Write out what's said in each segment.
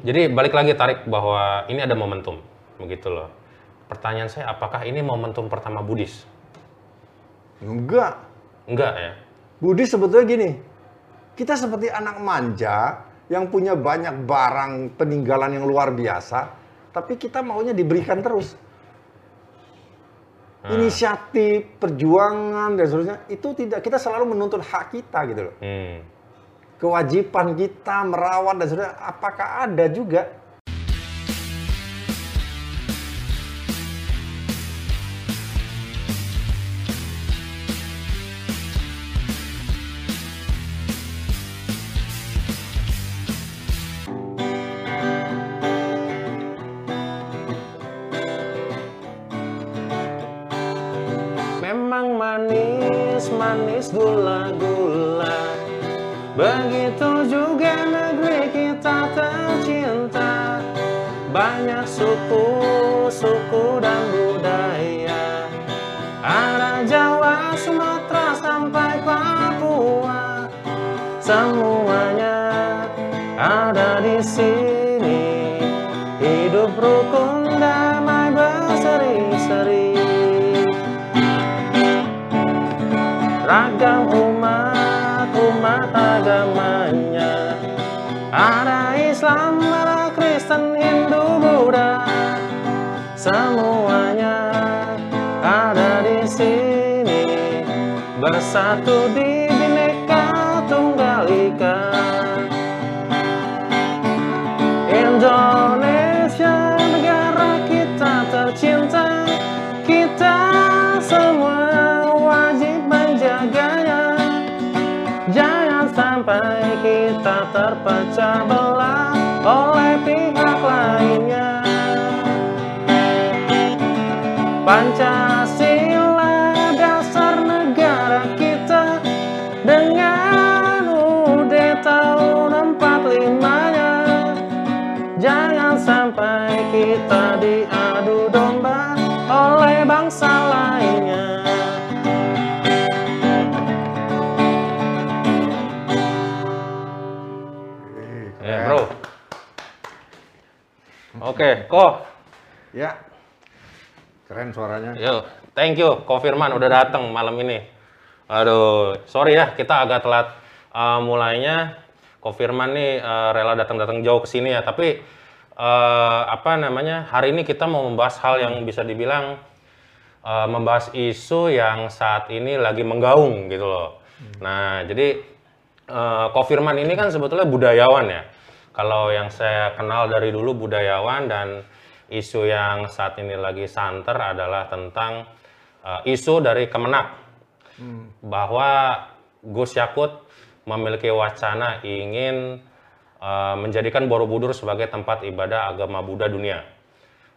Jadi balik lagi tarik bahwa ini ada momentum, begitu loh. Pertanyaan saya, apakah ini momentum pertama Buddhis? Enggak. Enggak ya. Budi sebetulnya gini, kita seperti anak manja yang punya banyak barang peninggalan yang luar biasa, tapi kita maunya diberikan terus. Inisiatif, perjuangan dan seterusnya itu tidak kita selalu menuntut hak kita gitu loh. Hmm. Kewajiban kita merawat dan seterusnya apakah ada juga Indonesia negara kita tercinta Kita semua wajib menjaganya. Jangan sampai kita terpecah belah oleh pihak lainnya. Pancasila Oke, kok. ya keren suaranya. Yo, thank you, Ko Firman udah datang malam ini. Aduh, sorry ya, kita agak telat uh, mulainya. Ko Firman nih uh, rela datang-datang jauh ke sini ya, tapi uh, apa namanya? Hari ini kita mau membahas hal yang bisa dibilang uh, membahas isu yang saat ini lagi menggaung gitu loh. Nah, jadi uh, Ko Firman ini kan sebetulnya budayawan ya. Kalau yang saya kenal dari dulu budayawan dan isu yang saat ini lagi santer adalah tentang uh, isu dari Kemenak bahwa Gus Yakut memiliki wacana ingin uh, menjadikan Borobudur sebagai tempat ibadah agama Buddha dunia.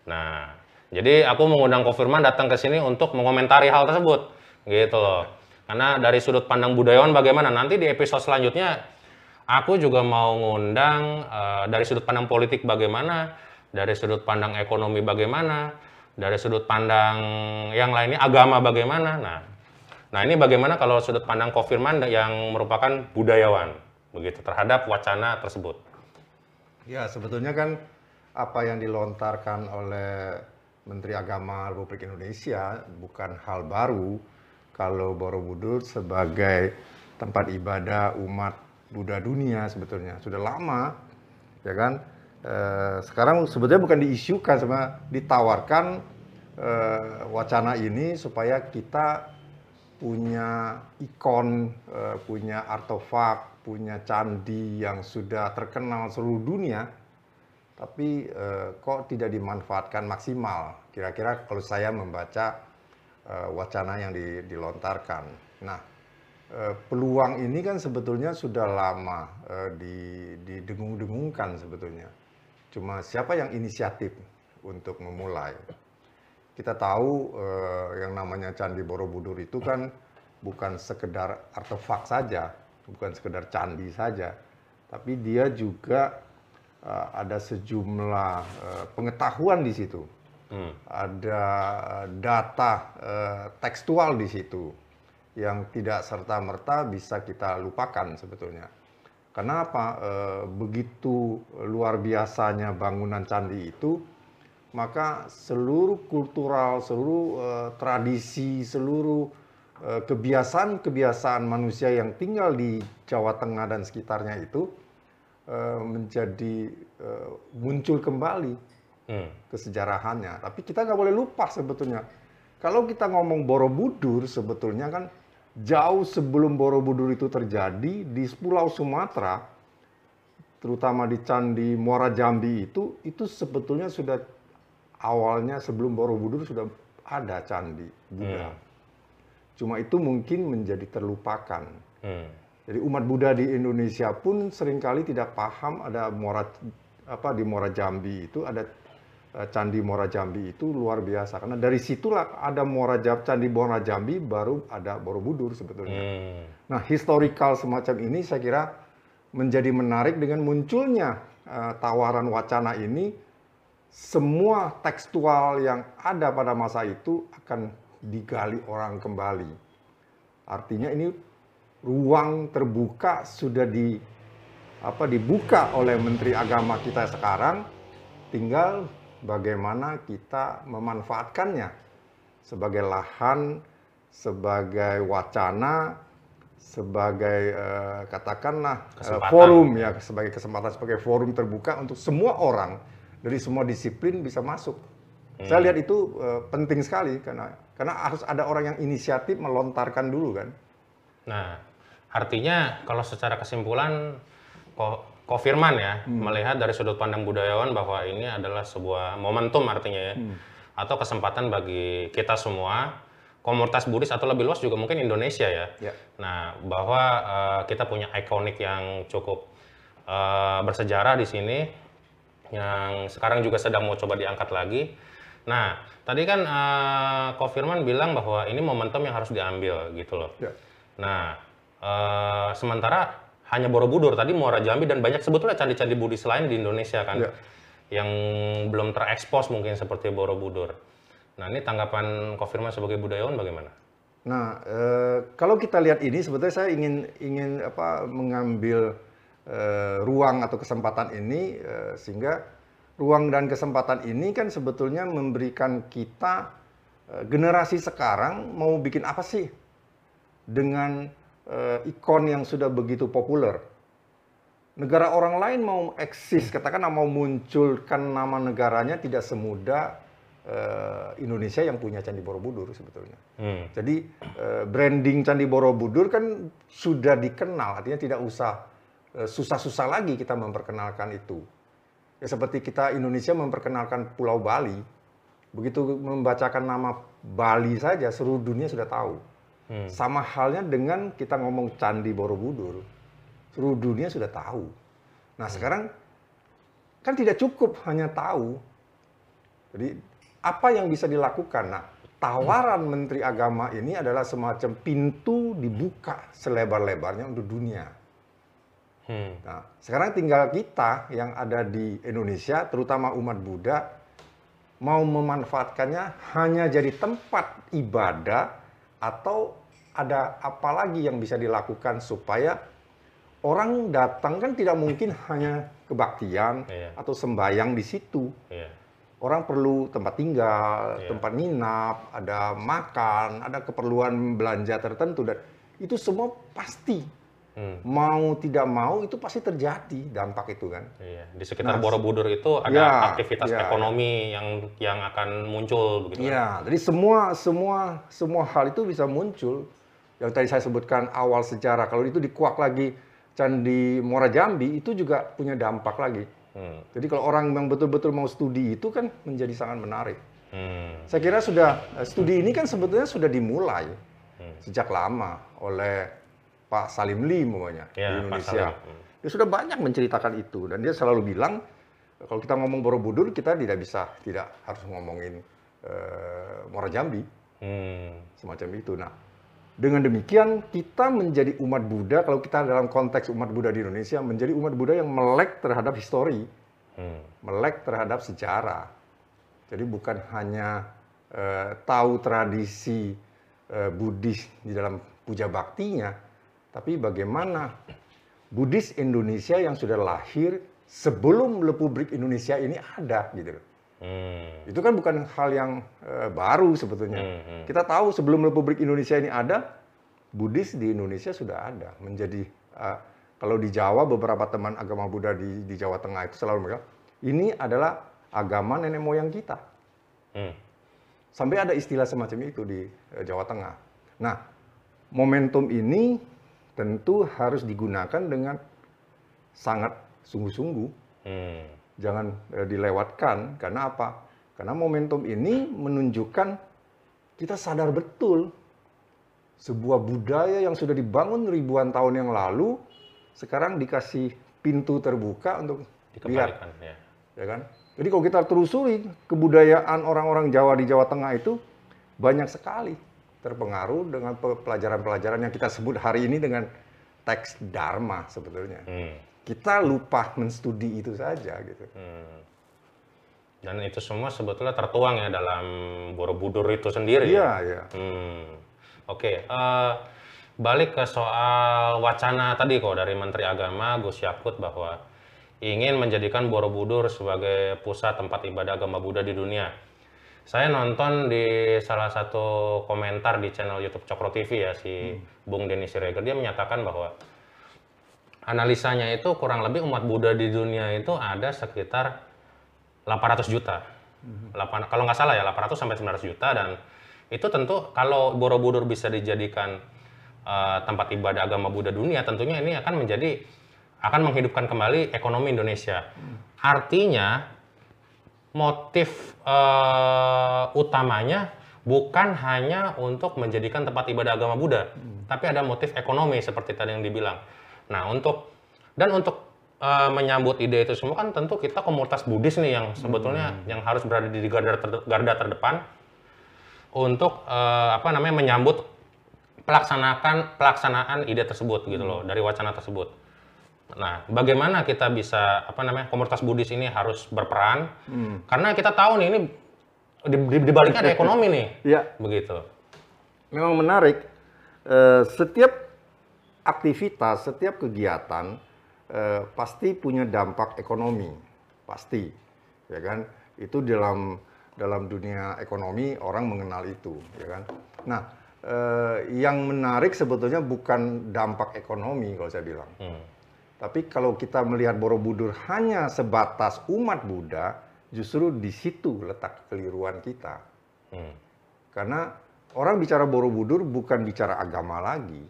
Nah, jadi aku mengundang Kofirman datang ke sini untuk mengomentari hal tersebut, gitu loh. Karena dari sudut pandang budayawan bagaimana nanti di episode selanjutnya aku juga mau ngundang eh, dari sudut pandang politik bagaimana, dari sudut pandang ekonomi bagaimana, dari sudut pandang yang lainnya agama bagaimana. Nah, nah ini bagaimana kalau sudut pandang Kofirman yang merupakan budayawan begitu terhadap wacana tersebut. Ya, sebetulnya kan apa yang dilontarkan oleh Menteri Agama Republik Indonesia bukan hal baru kalau Borobudur sebagai tempat ibadah umat Buddha dunia sebetulnya sudah lama, ya kan? Eh, sekarang sebetulnya bukan diisukan, sama ditawarkan eh, wacana ini supaya kita punya ikon, eh, punya artefak, punya candi yang sudah terkenal seluruh dunia, tapi kok tidak dimanfaatkan maksimal. Kira-kira kalau saya membaca wacana yang di- dilontarkan. Nah, peluang ini kan sebetulnya sudah lama eh, di- didengung-dengungkan sebetulnya. Cuma siapa yang inisiatif untuk memulai? Kita tahu eh, yang namanya Candi Borobudur itu kan bukan sekedar artefak saja, bukan sekedar candi saja, tapi dia juga eh, ada sejumlah eh, pengetahuan di situ, Hmm. ada eh, data eh, tekstual di situ yang tidak serta merta bisa kita lupakan sebetulnya. Karena apa? Eh, begitu luar biasanya bangunan candi itu, maka seluruh kultural, seluruh eh, tradisi, seluruh eh, kebiasaan-kebiasaan manusia yang tinggal di Jawa Tengah dan sekitarnya itu eh, menjadi eh, muncul kembali Hmm. kesejarahannya. Tapi kita nggak boleh lupa sebetulnya. Kalau kita ngomong Borobudur, sebetulnya kan jauh sebelum Borobudur itu terjadi di Pulau Sumatera, terutama di Candi Muara Jambi itu, itu sebetulnya sudah awalnya sebelum Borobudur sudah ada candi Buddha. Hmm. Cuma itu mungkin menjadi terlupakan. Hmm. Jadi umat Buddha di Indonesia pun sering kali tidak paham ada Muara apa di Muara Jambi itu ada Candi Muara Jambi itu luar biasa karena dari situlah ada Muara Jambi, Candi Muara Jambi baru ada Borobudur sebetulnya. Hmm. Nah, historical semacam ini saya kira menjadi menarik dengan munculnya eh, tawaran wacana ini semua tekstual yang ada pada masa itu akan digali orang kembali. Artinya ini ruang terbuka sudah di apa dibuka oleh Menteri Agama kita sekarang, tinggal bagaimana kita memanfaatkannya sebagai lahan, sebagai wacana, sebagai eh, katakanlah eh, Kesempatan. forum ya sebagai kesempatan sebagai forum terbuka untuk semua orang dari semua disiplin bisa masuk. Saya lihat itu eh, penting sekali karena karena harus ada orang yang inisiatif melontarkan dulu kan. Nah, artinya kalau secara kesimpulan Ko Firman ya melihat dari sudut pandang budayawan bahwa ini adalah sebuah momentum artinya ya atau kesempatan bagi kita semua komunitas Buddhis atau lebih luas juga mungkin Indonesia ya. Ya. Nah, bahwa eh, kita punya ikonik yang cukup eh, bersejarah di sini yang sekarang juga sedang mau coba diangkat lagi. Nah, tadi kan eh, Ko Firman bilang bahwa ini momentum yang harus diambil gitu loh. Ya. Nah, eh, sementara hanya Borobudur tadi Muara Jambi dan banyak sebetulnya candi-candi Buddhis lain di Indonesia kan Ya. yang belum terekspos mungkin seperti Borobudur. Nah, ini tanggapan Kofirman sebagai budayawan bagaimana? Nah, eh, kalau kita lihat ini sebetulnya saya ingin ingin apa mengambil eh, ruang atau kesempatan ini eh, sehingga ruang dan kesempatan ini kan sebetulnya memberikan kita generasi sekarang mau bikin apa sih dengan eh, ikon yang sudah begitu populer. Negara orang lain mau eksis, katakan mau munculkan nama negaranya tidak semudah eh, Indonesia yang punya Candi Borobudur sebetulnya. Hmm. Jadi eh, branding Candi Borobudur kan sudah dikenal, artinya tidak usah susah-susah lagi kita memperkenalkan itu. Ya seperti kita Indonesia memperkenalkan Pulau Bali, begitu membacakan nama Bali saja seluruh dunia sudah tahu. Hmm. Sama halnya dengan kita ngomong Candi Borobudur, seluruh dunia sudah tahu. Nah sekarang kan tidak cukup hanya tahu. Jadi apa yang bisa dilakukan? Nah tawaran Menteri Agama ini adalah semacam pintu dibuka selebar-lebarnya untuk dunia. Hmm. Nah, sekarang tinggal kita yang ada di Indonesia, terutama umat Buddha, mau memanfaatkannya hanya jadi tempat ibadah atau ada apa lagi yang bisa dilakukan supaya orang datang kan tidak mungkin hanya kebaktian Iya. atau sembayang di situ. Iya. Orang perlu tempat tinggal, Iya. tempat nginap, ada makan, ada keperluan belanja tertentu dan itu semua pasti Hmm. mau tidak mau itu pasti terjadi dampak itu kan. Iya. Di sekitar Nah, Borobudur itu ada ya, aktivitas ya, ekonomi yang yang akan muncul begitu kan? Iya, jadi semua semua semua hal itu bisa muncul. Yang tadi saya sebutkan awal sejarah, kalau itu dikuak lagi Candi Muara Jambi itu juga punya dampak lagi. Hmm. Jadi kalau orang yang betul-betul mau studi itu kan menjadi sangat menarik. Hmm. Saya kira sudah eh, studi ini kan sebetulnya sudah dimulai Hmm. sejak lama oleh Pak Salim Lee umpamanya Ya, di Indonesia. Hmm. Dia sudah banyak menceritakan itu dan dia selalu bilang kalau kita ngomong Borobudur kita tidak bisa tidak harus ngomongin eh, Muara Jambi Hmm. semacam itu. Nah, dengan demikian kita menjadi umat Buddha kalau kita dalam konteks umat Buddha di Indonesia menjadi umat Buddha yang melek terhadap histori, Hmm. melek terhadap sejarah. Jadi bukan hanya eh, tahu tradisi eh, Buddhis di dalam puja baktinya, tapi bagaimana Buddhis Indonesia yang sudah lahir sebelum Republik Indonesia ini ada gitu loh. Hmm. Itu kan bukan hal yang eh, baru sebetulnya. Hmm, hmm. Kita tahu sebelum Republik Indonesia ini ada, Buddhis di Indonesia sudah ada. Menjadi eh, kalau di Jawa beberapa teman agama Buddha di, di Jawa Tengah itu selalu bilang, ini adalah agama nenek moyang kita. Hmm. Sampai ada istilah semacam itu di eh, Jawa Tengah. Nah, momentum ini tentu harus digunakan dengan sangat sungguh-sungguh Hmm. Jangan eh, dilewatkan karena apa? Karena momentum ini menunjukkan kita sadar betul sebuah budaya yang sudah dibangun ribuan tahun yang lalu sekarang dikasih pintu terbuka untuk lihat, ya. ya kan? Jadi kalau kita telusuri kebudayaan orang-orang Jawa di Jawa Tengah itu banyak sekali terpengaruh dengan pe- pelajaran-pelajaran yang kita sebut hari ini dengan teks Dharma sebetulnya. Hmm. Kita lupa menstudi itu saja gitu. Hmm. Dan itu semua sebetulnya tertuang ya dalam Borobudur itu sendiri. Iya, iya. Hmm. Oke, eh, balik ke soal wacana tadi kok dari Menteri Agama Gus Yakut bahwa ingin menjadikan Borobudur sebagai pusat tempat ibadah agama Buddha di dunia. Saya nonton di salah satu komentar di channel YouTube Cokro TV ya si Bung Denny Siregar dia menyatakan bahwa analisanya itu kurang lebih umat Buddha di dunia itu ada sekitar 800 juta. Lapan- kalau nggak salah ya 800 sampai 900 juta dan itu tentu kalau Borobudur bisa dijadikan eh, tempat ibadah agama Buddha dunia tentunya ini akan menjadi akan menghidupkan kembali ekonomi Indonesia. Artinya motif eh, utamanya bukan hanya untuk menjadikan tempat ibadah agama Buddha, tapi ada motif ekonomi seperti tadi yang dibilang. Nah, untuk dan untuk eh, menyambut ide itu semua kan tentu kita komunitas Buddhis nih yang sebetulnya yang harus berada di garda, ter- garda terdepan untuk eh, apa namanya menyambut pelaksanakan pelaksanaan ide tersebut gitu loh dari wacana tersebut. Nah, bagaimana kita bisa apa namanya komunitas Buddhis ini harus berperan? Karena kita tahu nih ini di, di, di baliknya ada ekonomi nih, Ya, begitu. memang menarik. Eh, setiap aktivitas, setiap kegiatan eh, pasti punya dampak ekonomi, pasti, ya kan? Itu dalam dalam dunia ekonomi orang mengenal itu, ya kan? Nah, eh, yang menarik sebetulnya bukan dampak ekonomi kalau saya bilang. Hmm. Tapi kalau kita melihat Borobudur hanya sebatas umat Buddha, justru di situ letak kekeliruan kita. Hmm. Karena orang bicara Borobudur bukan bicara agama lagi,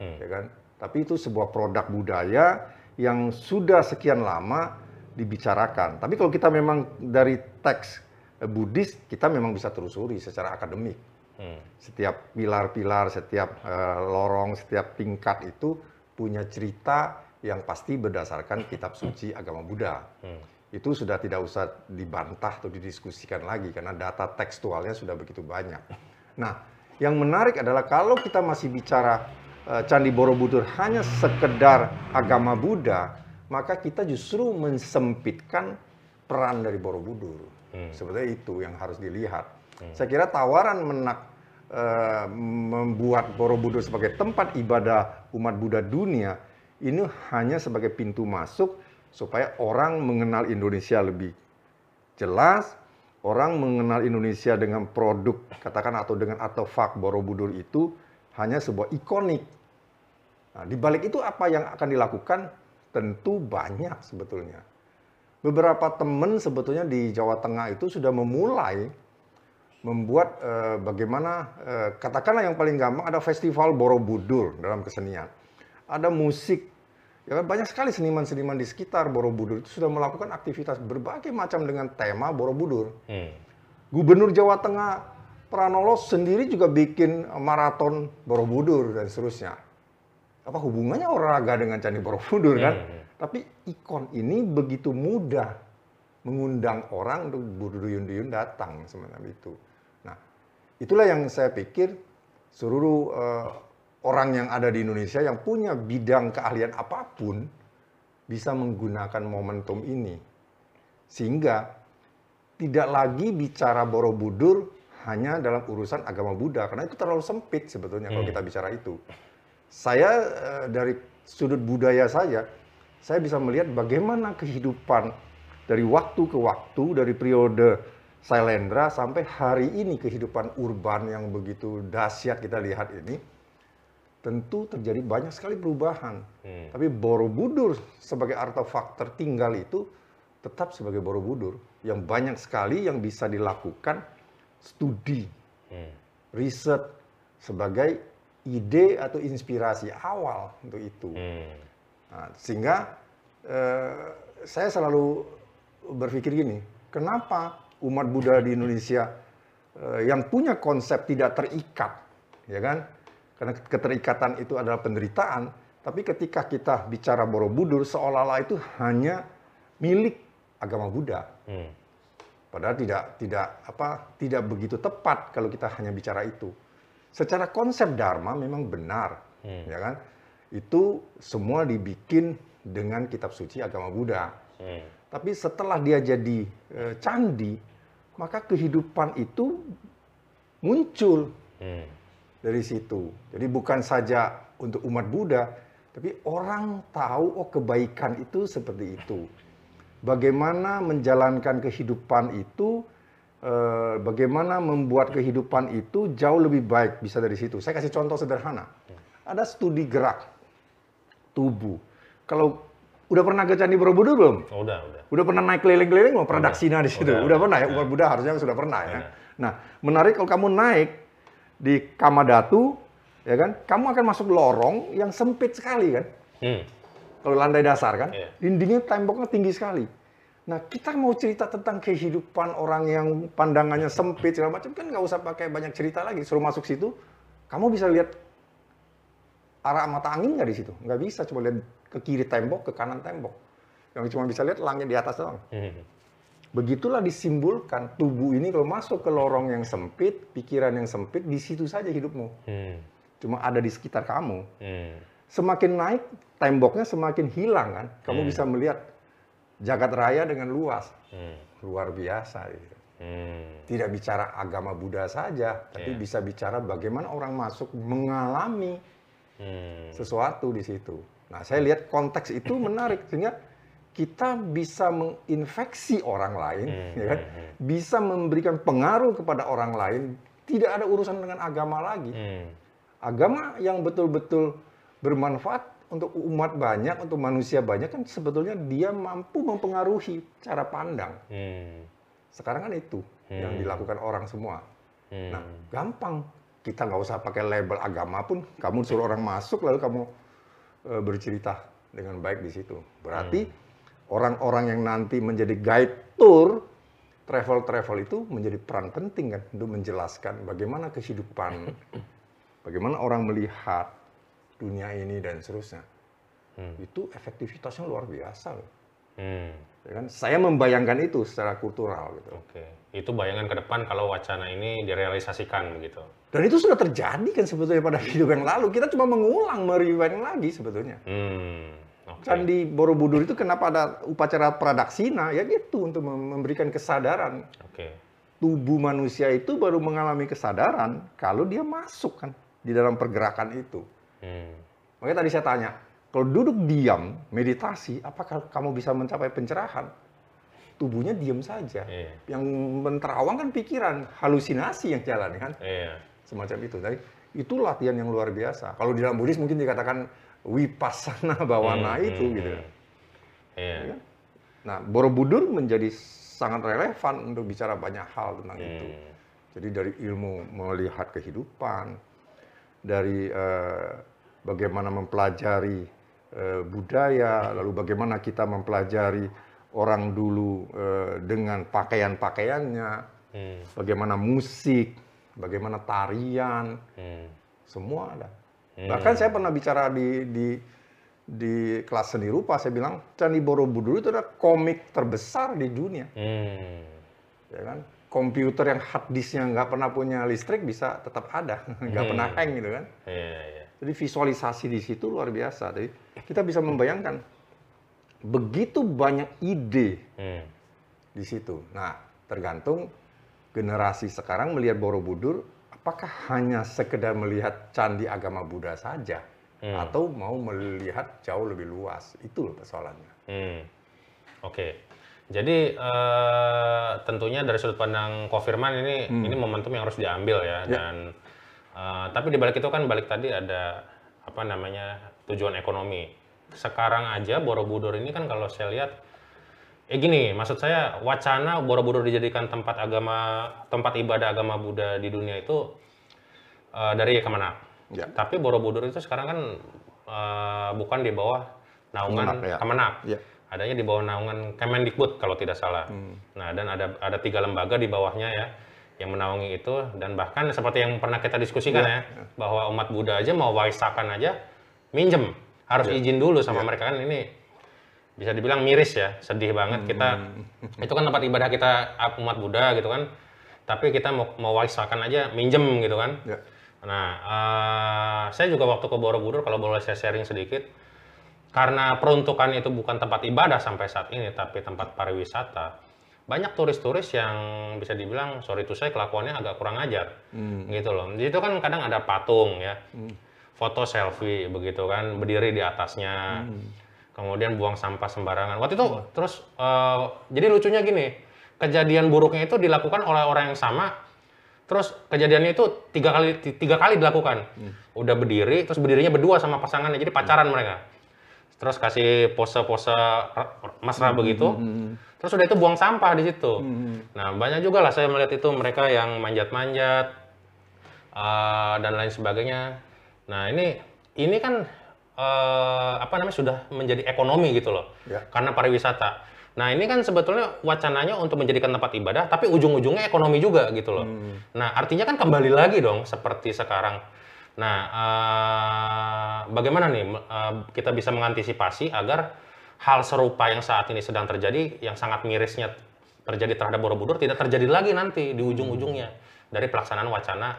Hmm. ya kan? Tapi itu sebuah produk budaya yang sudah sekian lama dibicarakan. Tapi kalau kita memang dari teks eh, Buddhis, kita memang bisa telusuri secara akademik. Hmm. Setiap pilar-pilar, setiap eh, lorong, setiap tingkat itu punya cerita yang pasti berdasarkan kitab suci agama Buddha Hmm. itu sudah tidak usah dibantah atau didiskusikan lagi karena data tekstualnya sudah begitu banyak. Nah, yang menarik adalah kalau kita masih bicara Candi Borobudur hanya sekedar agama Buddha, maka kita justru mensempitkan peran dari Borobudur. Sebenarnya itu yang harus dilihat. Saya kira tawaran menak eh, membuat Borobudur sebagai tempat ibadah umat Buddha dunia ini hanya sebagai pintu masuk supaya orang mengenal Indonesia lebih jelas, orang mengenal Indonesia dengan produk katakan atau dengan artefak Borobudur itu hanya sebuah ikonik. Nah, di balik itu apa yang akan dilakukan? Tentu banyak sebetulnya. Beberapa teman sebetulnya di Jawa Tengah itu sudah memulai membuat eh, bagaimana eh, katakanlah yang paling gampang ada festival Borobudur dalam kesenian. Ada musik Ya kan banyak sekali seniman-seniman di sekitar Borobudur itu sudah melakukan aktivitas berbagai macam dengan tema Borobudur. Hmm. Gubernur Jawa Tengah Pranowo sendiri juga bikin maraton Borobudur dan seterusnya. Apa hubungannya olahraga dengan Candi Borobudur kan? Hmm. Tapi ikon ini begitu mudah mengundang orang untuk berduyun-duyun datang semacam itu. Nah, itulah yang saya pikir seluruh eh, orang yang ada di Indonesia yang punya bidang keahlian apa pun bisa menggunakan momentum ini. Sehingga tidak lagi bicara Borobudur hanya dalam urusan agama Buddha karena itu terlalu sempit sebetulnya kalau kita bicara itu. Saya eh, dari sudut budaya saja, saya bisa melihat bagaimana kehidupan dari waktu ke waktu, dari periode Sailendra sampai hari ini kehidupan urban yang begitu dahsyat kita lihat ini, tentu terjadi banyak sekali perubahan. Hmm. Tapi Borobudur sebagai artefak tertinggal itu tetap sebagai Borobudur yang banyak sekali yang bisa dilakukan studi, Hmm. riset sebagai ide atau inspirasi awal untuk itu. Hmm. Nah, sehingga eh, saya selalu berpikir gini, kenapa umat Buddha di Indonesia eh, yang punya konsep tidak terikat, ya kan? Karena keterikatan itu adalah penderitaan, tapi ketika kita bicara Borobudur seolah-olah itu hanya milik agama Buddha. Hmm. Padahal tidak tidak apa tidak begitu tepat kalau kita hanya bicara itu. Secara konsep dharma memang benar, Hmm. ya kan? Itu semua dibikin dengan kitab suci agama Buddha. Hmm. Tapi setelah dia jadi eh, candi, maka kehidupan itu muncul Hmm. dari situ. Jadi bukan saja untuk umat Buddha, tapi orang tahu oh kebaikan itu seperti itu. Bagaimana menjalankan kehidupan itu, eh, bagaimana membuat kehidupan itu jauh lebih baik bisa dari situ. Saya kasih contoh sederhana. Ada studi gerak tubuh. Kalau udah pernah ke Candi Borobudur belum? Oh, udah, udah. Udah pernah naik keliling-keliling mau pradaksina di situ? Udah, Udah, pernah ya? udah. Umat Buddha harusnya sudah pernah ya. Udah. Nah, menarik kalau kamu naik di Kamadatu, ya kan? Kamu akan masuk lorong yang sempit sekali kan? Hmm. Kalau landai dasar kan? Iya. Dindingnya temboknya tinggi sekali. Nah, kita mau cerita tentang kehidupan orang yang pandangannya sempit segala macam kan nggak usah pakai banyak cerita lagi. Suruh masuk situ, kamu bisa lihat arah mata angin nggak di situ? Nggak bisa, cuma lihat ke kiri tembok, ke kanan tembok. Yang cuma bisa lihat langit di atas doang. Hmm. Begitulah disimbolkan tubuh ini kalau masuk ke lorong yang sempit, pikiran yang sempit, di situ saja hidupmu. Hmm. Cuma ada di sekitar kamu. Hmm. Semakin naik, temboknya semakin hilang kan. Kamu Hmm. bisa melihat jagat raya dengan luas. Hmm. Luar biasa. gitu. Hmm. Tidak bicara agama Buddha saja, tapi Iya. bisa bicara bagaimana orang masuk mengalami Hmm. sesuatu di situ. Nah, saya lihat konteks itu menarik sehingga kita bisa menginfeksi orang lain, Hmm, ya kan? hmm, hmm. Bisa memberikan pengaruh kepada orang lain, tidak ada urusan dengan agama lagi. Hmm. Agama yang betul-betul bermanfaat untuk umat banyak, untuk manusia banyak kan sebetulnya dia mampu mempengaruhi cara pandang. Hmm. Sekarang kan itu yang Hmm. dilakukan orang semua. Hmm. Nah, gampang. Kita nggak usah pakai label agama pun, kamu suruh orang masuk lalu kamu eh, bercerita dengan baik di situ. Berarti orang-orang yang nanti menjadi guide tour travel-travel itu menjadi peran penting kan untuk menjelaskan bagaimana kehidupan, bagaimana orang melihat dunia ini dan seterusnya. Hmm. Itu efektivitasnya luar biasa loh. Hmm. Ya kan? Saya membayangkan itu secara kultural gitu. Oke. Itu bayangan ke depan kalau wacana ini direalisasikan begitu. Dan itu sudah terjadi kan sebetulnya pada hidup yang lalu. Kita cuma mengulang, merewind lagi sebetulnya. Hmm. Oke. Candi Borobudur itu kenapa ada upacara pradaksina? Ya gitu, untuk mem- memberikan kesadaran. Oke. Tubuh manusia itu baru mengalami kesadaran kalau dia masuk kan di dalam pergerakan itu. Hmm. Makanya tadi saya tanya, kalau duduk diam, meditasi, apakah kamu bisa mencapai pencerahan? Tubuhnya diam saja. Iya. Yang menterawang kan pikiran, halusinasi yang jalan kan. Iya. semacam itu. Jadi itu latihan yang luar biasa. Kalau di dalam Buddhis mungkin dikatakan vipassana bawana Hmm, itu hmm, gitu. hmm. Iya. Ya. Nah, Borobudur menjadi sangat relevan untuk bicara banyak hal tentang itu. Hmm. Jadi dari ilmu melihat kehidupan, dari eh, bagaimana mempelajari eh, budaya, lalu bagaimana kita mempelajari orang dulu eh, dengan pakaian-pakaiannya, Hmm. bagaimana musik, bagaimana tarian, Hmm. semua ada. Hmm. Bahkan saya pernah bicara di di di kelas seni rupa, saya bilang Candi Borobudur itu adalah komik terbesar di dunia, Hmm. ya kan? Komputer yang hard disknya nggak pernah punya listrik bisa tetap ada, nggak Hmm. pernah hang gitu kan? Iya, iya. Jadi visualisasi di situ luar biasa. Jadi kita bisa membayangkan begitu banyak ide Hmm. di situ. Nah, tergantung generasi sekarang melihat Borobudur, apakah hanya sekedar melihat candi agama Buddha saja? atau mau melihat jauh lebih luas. Itu loh persoalannya. Hmm. Oke. Jadi eh, tentunya dari sudut pandang Kofirman ini ini momentum yang harus diambil ya dan eh, tapi di balik itu kan balik tadi ada apa namanya tujuan ekonomi. Sekarang aja Borobudur ini kan kalau saya lihat eh gini, maksud saya wacana Borobudur dijadikan tempat agama tempat ibadah agama Buddha di dunia itu eh, dari Kemenak. Ya. Tapi Borobudur itu sekarang kan eh, bukan di bawah naungan Kemenak, ya. Kemenak Ya. adanya di bawah naungan Kemendikbud kalau tidak salah. Nah, dan ada ada tiga lembaga di bawahnya ya yang menaungi itu dan bahkan seperti yang pernah kita diskusikan ya, bahwa umat Buddha aja mau waisakan aja minjem. Harus izin dulu sama mereka. Kan ini bisa dibilang miris ya sedih banget kita. Itu kan tempat ibadah kita umat Buddha gitu kan. Tapi kita mau mau waisakan aja minjem gitu kan. Ya. Nah, eh, saya juga waktu ke Borobudur, kalau boleh saya sharing sedikit, karena peruntukan itu bukan tempat ibadah sampai saat ini, tapi tempat pariwisata, banyak turis-turis yang bisa dibilang, sorry to say, kelakuannya agak kurang ajar, gitu loh. Di situ kan kadang ada patung ya, foto selfie begitu kan, berdiri di atasnya, kemudian buang sampah sembarangan. Waktu itu terus, eh, jadi lucunya gini, kejadian buruknya itu dilakukan oleh orang yang sama, Terus kejadiannya itu tiga kali tiga kali dilakukan. Udah berdiri, terus berdirinya berdua sama pasangannya, jadi pacaran mereka. Terus kasih pose-pose ra- mesra begitu. Terus udah itu buang sampah di situ. Nah banyak juga lah saya melihat itu mereka yang manjat-manjat eh, dan lain sebagainya. Nah ini ini kan eh, apa namanya sudah menjadi ekonomi gitu loh, Ya. karena pariwisata. Nah ini kan sebetulnya wacananya untuk menjadikan tempat ibadah, tapi ujung-ujungnya ekonomi juga gitu loh. Nah artinya kan kembali lagi dong seperti sekarang. Nah eh, bagaimana nih eh, kita bisa mengantisipasi agar hal serupa yang saat ini sedang terjadi, yang sangat mirisnya terjadi terhadap Borobudur tidak terjadi lagi nanti di ujung-ujungnya dari pelaksanaan wacana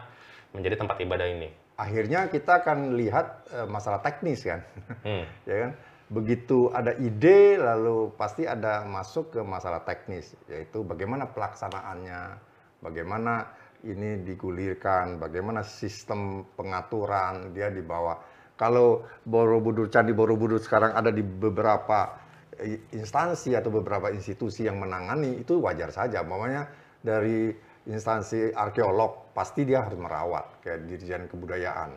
menjadi tempat ibadah ini. Akhirnya kita akan lihat eh, masalah teknis kan. Hmm. ya kan? Begitu ada ide lalu pasti ada masuk ke masalah teknis yaitu bagaimana pelaksanaannya, bagaimana ini digulirkan, bagaimana sistem pengaturan dia dibawa. Kalau Borobudur Candi Borobudur sekarang ada di beberapa i- instansi atau beberapa institusi yang menangani itu wajar saja. Mamanya dari instansi arkeolog pasti dia harus merawat kayak Dirjen Kebudayaan.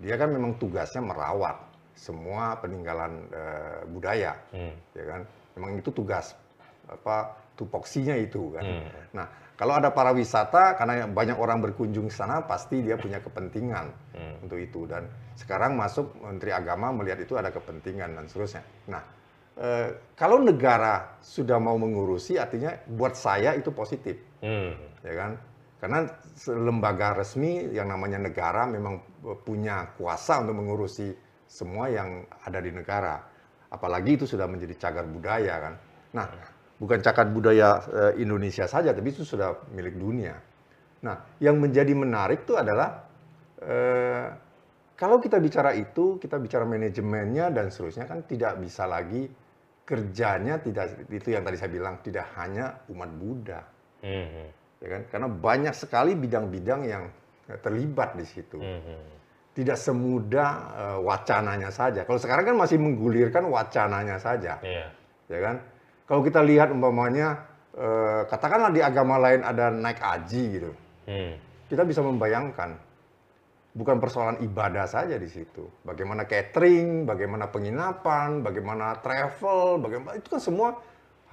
Dia kan memang tugasnya merawat semua peninggalan eh, budaya, Hmm. ya kan? Memang itu tugas apa tupoksinya itu kan. Nah, kalau ada pariwisata karena banyak orang berkunjung ke sana pasti dia punya kepentingan untuk itu dan sekarang masuk Menteri Agama melihat itu ada kepentingan dan seterusnya. Nah, eh, kalau negara sudah mau mengurusi artinya buat saya itu positif Hmm. ya kan? Karena lembaga resmi yang namanya negara memang punya kuasa untuk mengurusi semua yang ada di negara. Apalagi itu sudah menjadi cagar budaya kan. Nah, bukan cagar budaya eh, Indonesia saja, tapi itu sudah milik dunia. Nah, yang menjadi menarik itu adalah eh, kalau kita bicara itu, kita bicara manajemennya dan seterusnya kan tidak bisa lagi kerjanya tidak itu yang tadi saya bilang tidak hanya umat Buddha Hmm. ya kan? Karena banyak sekali bidang-bidang yang eh, terlibat di situ. Hmm. Tidak semudah eh, wacananya saja. Kalau sekarang kan masih menggulirkan wacananya saja, Iya. ya kan? Kalau kita lihat umpamanya eh, katakanlah di agama lain ada naik haji gitu, Hmm. kita bisa membayangkan bukan persoalan ibadah saja di situ. Bagaimana catering, bagaimana penginapan, bagaimana travel, bagaimana itu kan semua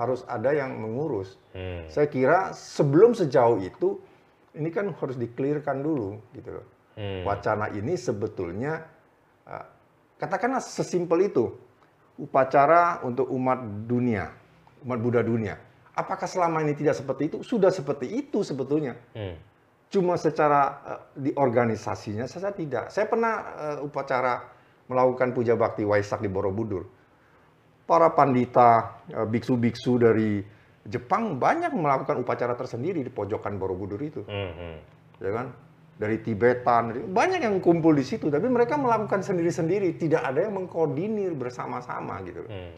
harus ada yang mengurus. Hmm. Saya kira sebelum sejauh itu ini kan harus dikelirkan dulu gitu loh. Hmm. Wacana ini sebetulnya uh, katakanlah sesimpel itu upacara untuk umat dunia, umat Buddha dunia. Apakah selama ini tidak seperti itu? Sudah seperti itu sebetulnya. Hmm. Cuma secara uh, di organisasinya saja tidak. Saya pernah uh, upacara melakukan puja bakti Waisak di Borobudur. Para pandita, uh, biksu-biksu dari Jepang banyak melakukan upacara tersendiri di pojokan Borobudur itu, Hmm. Hmm. ya kan? Dari Tibetan, banyak yang kumpul di situ, tapi mereka melakukan sendiri-sendiri, tidak ada yang mengkoordinir bersama-sama gitu. Hmm.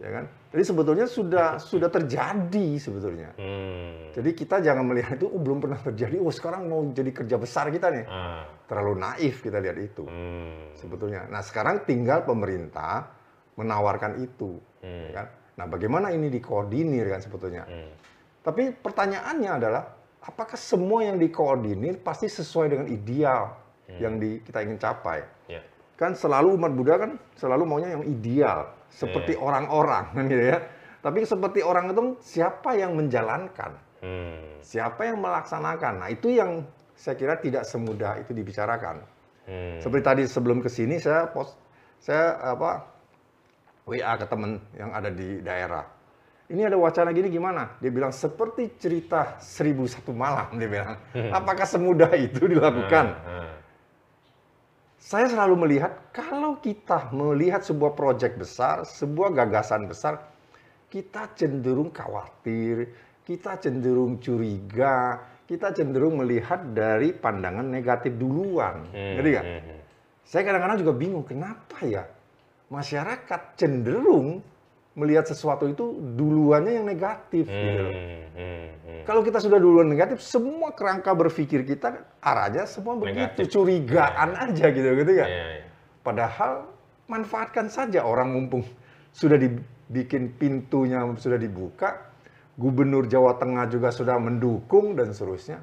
Ya kan? Jadi sebetulnya sudah sudah terjadi sebetulnya. Hmm. Jadi kita jangan melihat itu oh, belum pernah terjadi. Oh sekarang mau jadi kerja besar kita nih. Ah. Terlalu naif kita lihat itu Hmm. sebetulnya. Nah sekarang tinggal pemerintah menawarkan itu, Hmm. ya kan? Nah bagaimana ini dikoordinir kan sebetulnya? Hmm. Tapi pertanyaannya adalah apakah semua yang dikoordinir pasti sesuai dengan ideal yang di, kita ingin capai? Ya. Kan selalu umat Buddha kan selalu maunya yang ideal, seperti orang-orang kan gitu ya. Tapi seperti orang itu siapa yang menjalankan? Hmm. Siapa yang melaksanakan? Nah, itu yang saya kira tidak semudah itu dibicarakan. Hmm. Seperti tadi sebelum ke sini saya post saya apa WA ke teman yang ada di daerah. Ini ada wacana gini gimana? Dia bilang seperti cerita seribu satu malam dia bilang. Apakah semudah itu dilakukan? Ah. Saya selalu melihat kalau kita melihat sebuah proyek besar, sebuah gagasan besar, kita cenderung khawatir, kita cenderung curiga, kita cenderung melihat dari pandangan negatif duluan. Hmm. Ngerti nggak? Hmm. Saya kadang-kadang juga bingung kenapa ya masyarakat cenderung melihat sesuatu itu duluannya yang negatif gitu loh. Hmm. Hmm. Hmm. Kalau kita sudah duluan negatif, semua kerangka berpikir kita arahnya semua begitu, Negatif. curigaan aja gitu gitu ya. Iya, iya. Padahal manfaatkan saja orang mumpung sudah dibikin pintunya sudah dibuka, gubernur Jawa Tengah juga sudah mendukung dan seterusnya.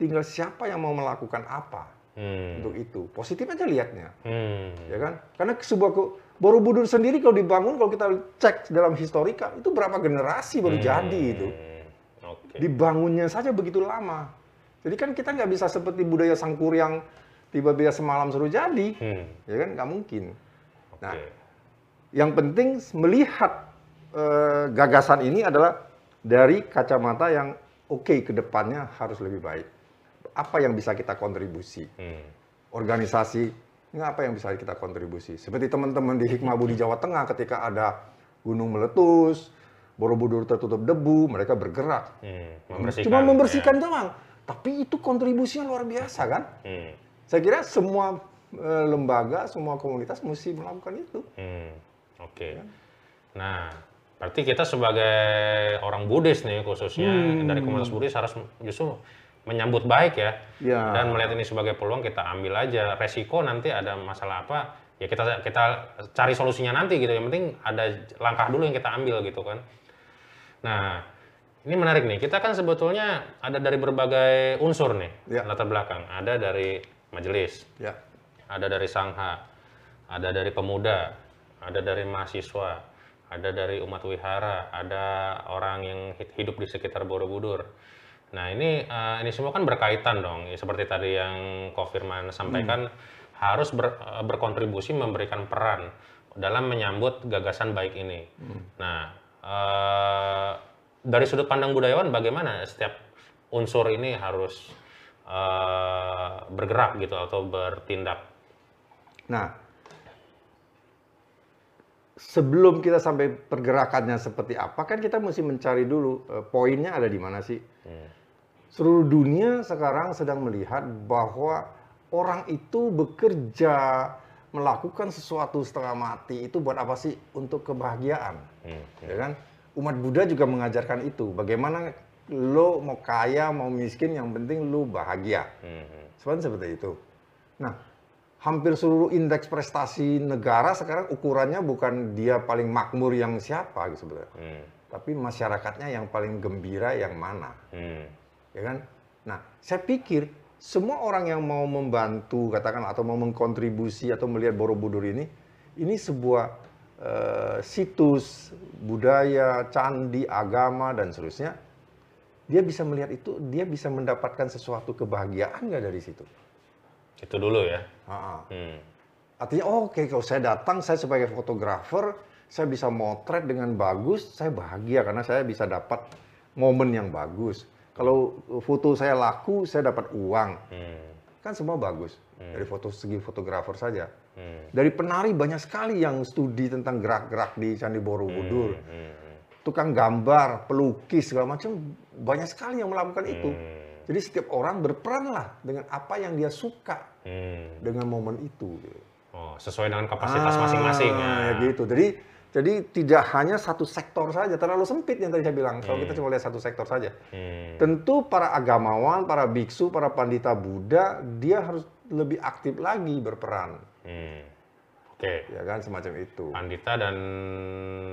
Tinggal siapa yang mau melakukan apa Hmm. untuk itu. Positif aja lihatnya, Hmm. ya kan? Karena sebuah Borobudur sendiri kalau dibangun kalau kita cek dalam historika itu berapa generasi baru jadi itu. Hmm. Oke. Dibangunnya saja begitu lama. Jadi kan kita nggak bisa seperti budaya Sangkuriang tiba-tiba semalam suruh jadi, Hmm. ya kan nggak mungkin. Nah, Oke. yang penting melihat eh, gagasan ini adalah dari kacamata yang oke ke depannya harus lebih baik. Apa yang bisa kita kontribusi? Hmm. Organisasi ini apa yang bisa kita kontribusi? Seperti teman-teman di Hikmah Budi Jawa Tengah ketika ada gunung meletus, Borobudur tertutup debu, mereka bergerak. Hmm. Membersihkan, Cuma membersihkan ya. doang. Tapi itu kontribusinya luar biasa kan? Hmm. Saya kira semua eh, lembaga, semua komunitas mesti melakukan itu. Hmm. Oke. Ya. Nah, berarti kita sebagai orang Buddhis nih khususnya Hmm. dari komunitas Buddhis harus justru menyambut baik ya. Ya. Dan melihat ini sebagai peluang kita ambil aja. Resiko nanti ada masalah apa ya kita kita cari solusinya nanti gitu. Yang penting ada langkah dulu yang kita ambil gitu kan. Nah, ini menarik nih. Kita kan sebetulnya ada dari berbagai unsur nih Ya. latar belakang. Ada dari majelis, Ya. ada dari sangha, ada dari pemuda, ada dari mahasiswa, ada dari umat wihara, ada orang yang hid- hidup di sekitar Borobudur. Nah ini eh, ini semua kan berkaitan dong, Ya, seperti tadi yang Ko Firman sampaikan harus ber- eh, berkontribusi memberikan peran dalam menyambut gagasan baik ini. Nah eh, dari sudut pandang budayawan bagaimana setiap unsur ini harus eh, bergerak gitu atau bertindak? Nah, sebelum kita sampai pergerakannya seperti apa, kan kita mesti mencari dulu eh, poinnya ada di mana sih. Seluruh dunia sekarang sedang melihat bahwa orang itu bekerja melakukan sesuatu setengah mati itu buat apa sih? Untuk kebahagiaan, Hmm. ya kan? Umat Buddha juga mengajarkan itu. Bagaimana lo mau kaya mau miskin, yang penting lo bahagia. Hmm. Sebenarnya seperti itu. Nah, hampir seluruh indeks prestasi negara sekarang ukurannya bukan dia paling makmur yang siapa gitu sebenarnya. Hmm. Tapi masyarakatnya yang paling gembira yang mana, Hmm. Ya kan? Nah, saya pikir semua orang yang mau membantu katakan atau mau mengkontribusi atau melihat Borobudur ini ini sebuah eh, situs budaya, candi, agama dan seterusnya. Dia bisa melihat itu, dia bisa mendapatkan sesuatu kebahagiaan nggak dari situ? Itu dulu ya. Ha-ha. Hmm. Artinya, oh, oke kalau saya datang, saya sebagai fotografer, saya bisa motret dengan bagus, saya bahagia karena saya bisa dapat momen yang bagus. Kalau foto saya laku, saya dapat uang. Hmm. Kan semua bagus dari foto segi fotografer saja. Hmm. Dari penari banyak sekali yang studi tentang gerak-gerak di Candi Borobudur. Hmm. Tukang gambar, pelukis segala macam banyak sekali yang melakukan itu. Hmm. Jadi setiap orang berperanlah dengan apa yang dia suka Hmm. dengan momen itu. Oh, sesuai dengan kapasitas Ah, masing-masing ya. ya gitu. Jadi Jadi tidak hanya satu sektor saja, terlalu sempit yang tadi saya bilang. Kalau kita cuma lihat satu sektor saja. Hmm. Tentu para agamawan, para biksu, para pandita Buddha, dia harus lebih aktif lagi berperan. Hmm. Oke. Ya kan, semacam itu. Pandita dan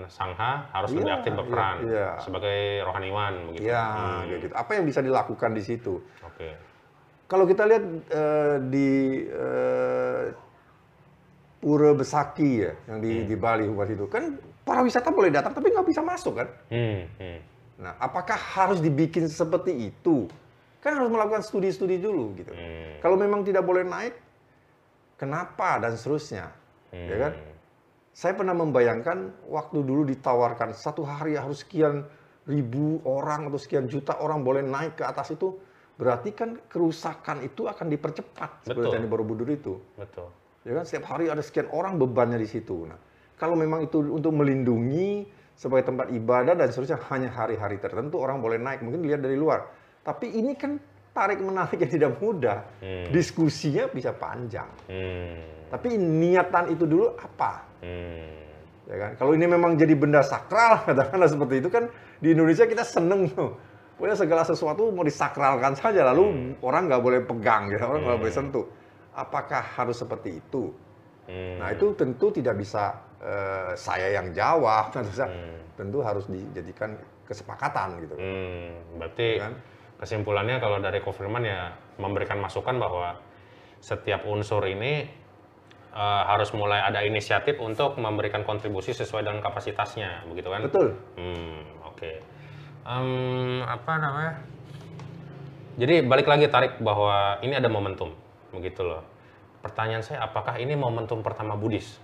Sangha harus Iya, lebih aktif berperan iya, iya. sebagai rohaniwan begitu. Ya, Hmm. gitu. Apa yang bisa dilakukan di situ? Oke. Kalau kita lihat eh, di eh, Pura Besaki ya, yang di, di Bali waktu itu, kan para wisata boleh datang tapi nggak bisa masuk kan? Hmm. Hmm. Nah, apakah harus dibikin seperti itu? Kan harus melakukan studi-studi dulu gitu. Hmm. Kalau memang tidak boleh naik, kenapa dan seterusnya, ya kan? Hmm. Saya pernah membayangkan waktu dulu ditawarkan satu hari harus sekian ribu orang atau sekian juta orang boleh naik ke atas itu, berarti kan kerusakan itu akan dipercepat seperti yang di Borobudur itu. Betul. Ya kan setiap hari ada sekian orang bebannya di situ. Nah, kalau memang itu untuk melindungi sebagai tempat ibadah dan seterusnya hanya hari-hari tertentu orang boleh naik, mungkin dilihat dari luar. Tapi ini kan tarik menarik yang tidak mudah. Hmm. Diskusinya bisa panjang. Hmm. Tapi niatan itu dulu apa? Hmm. Ya kan? Kalau ini memang jadi benda sakral, katakanlah seperti itu kan di Indonesia kita seneng tuh. Pokoknya segala sesuatu mau disakralkan saja, lalu orang nggak boleh pegang, gitu. orang nggak boleh sentuh. Apakah harus seperti itu? Hmm. Nah itu tentu tidak bisa eh, saya yang jawab. Hmm. tentu harus dijadikan kesepakatan gitu. Hmm, berarti Kan? kesimpulannya kalau dari Kofirman ya memberikan masukan bahwa setiap unsur ini eh, harus mulai ada inisiatif untuk memberikan kontribusi sesuai dengan kapasitasnya, begitu kan? Betul. Hmm, oke. Em, apa namanya? Jadi balik lagi tarik bahwa ini ada momentum, begitu loh. Pertanyaan saya, apakah ini momentum pertama Buddhis?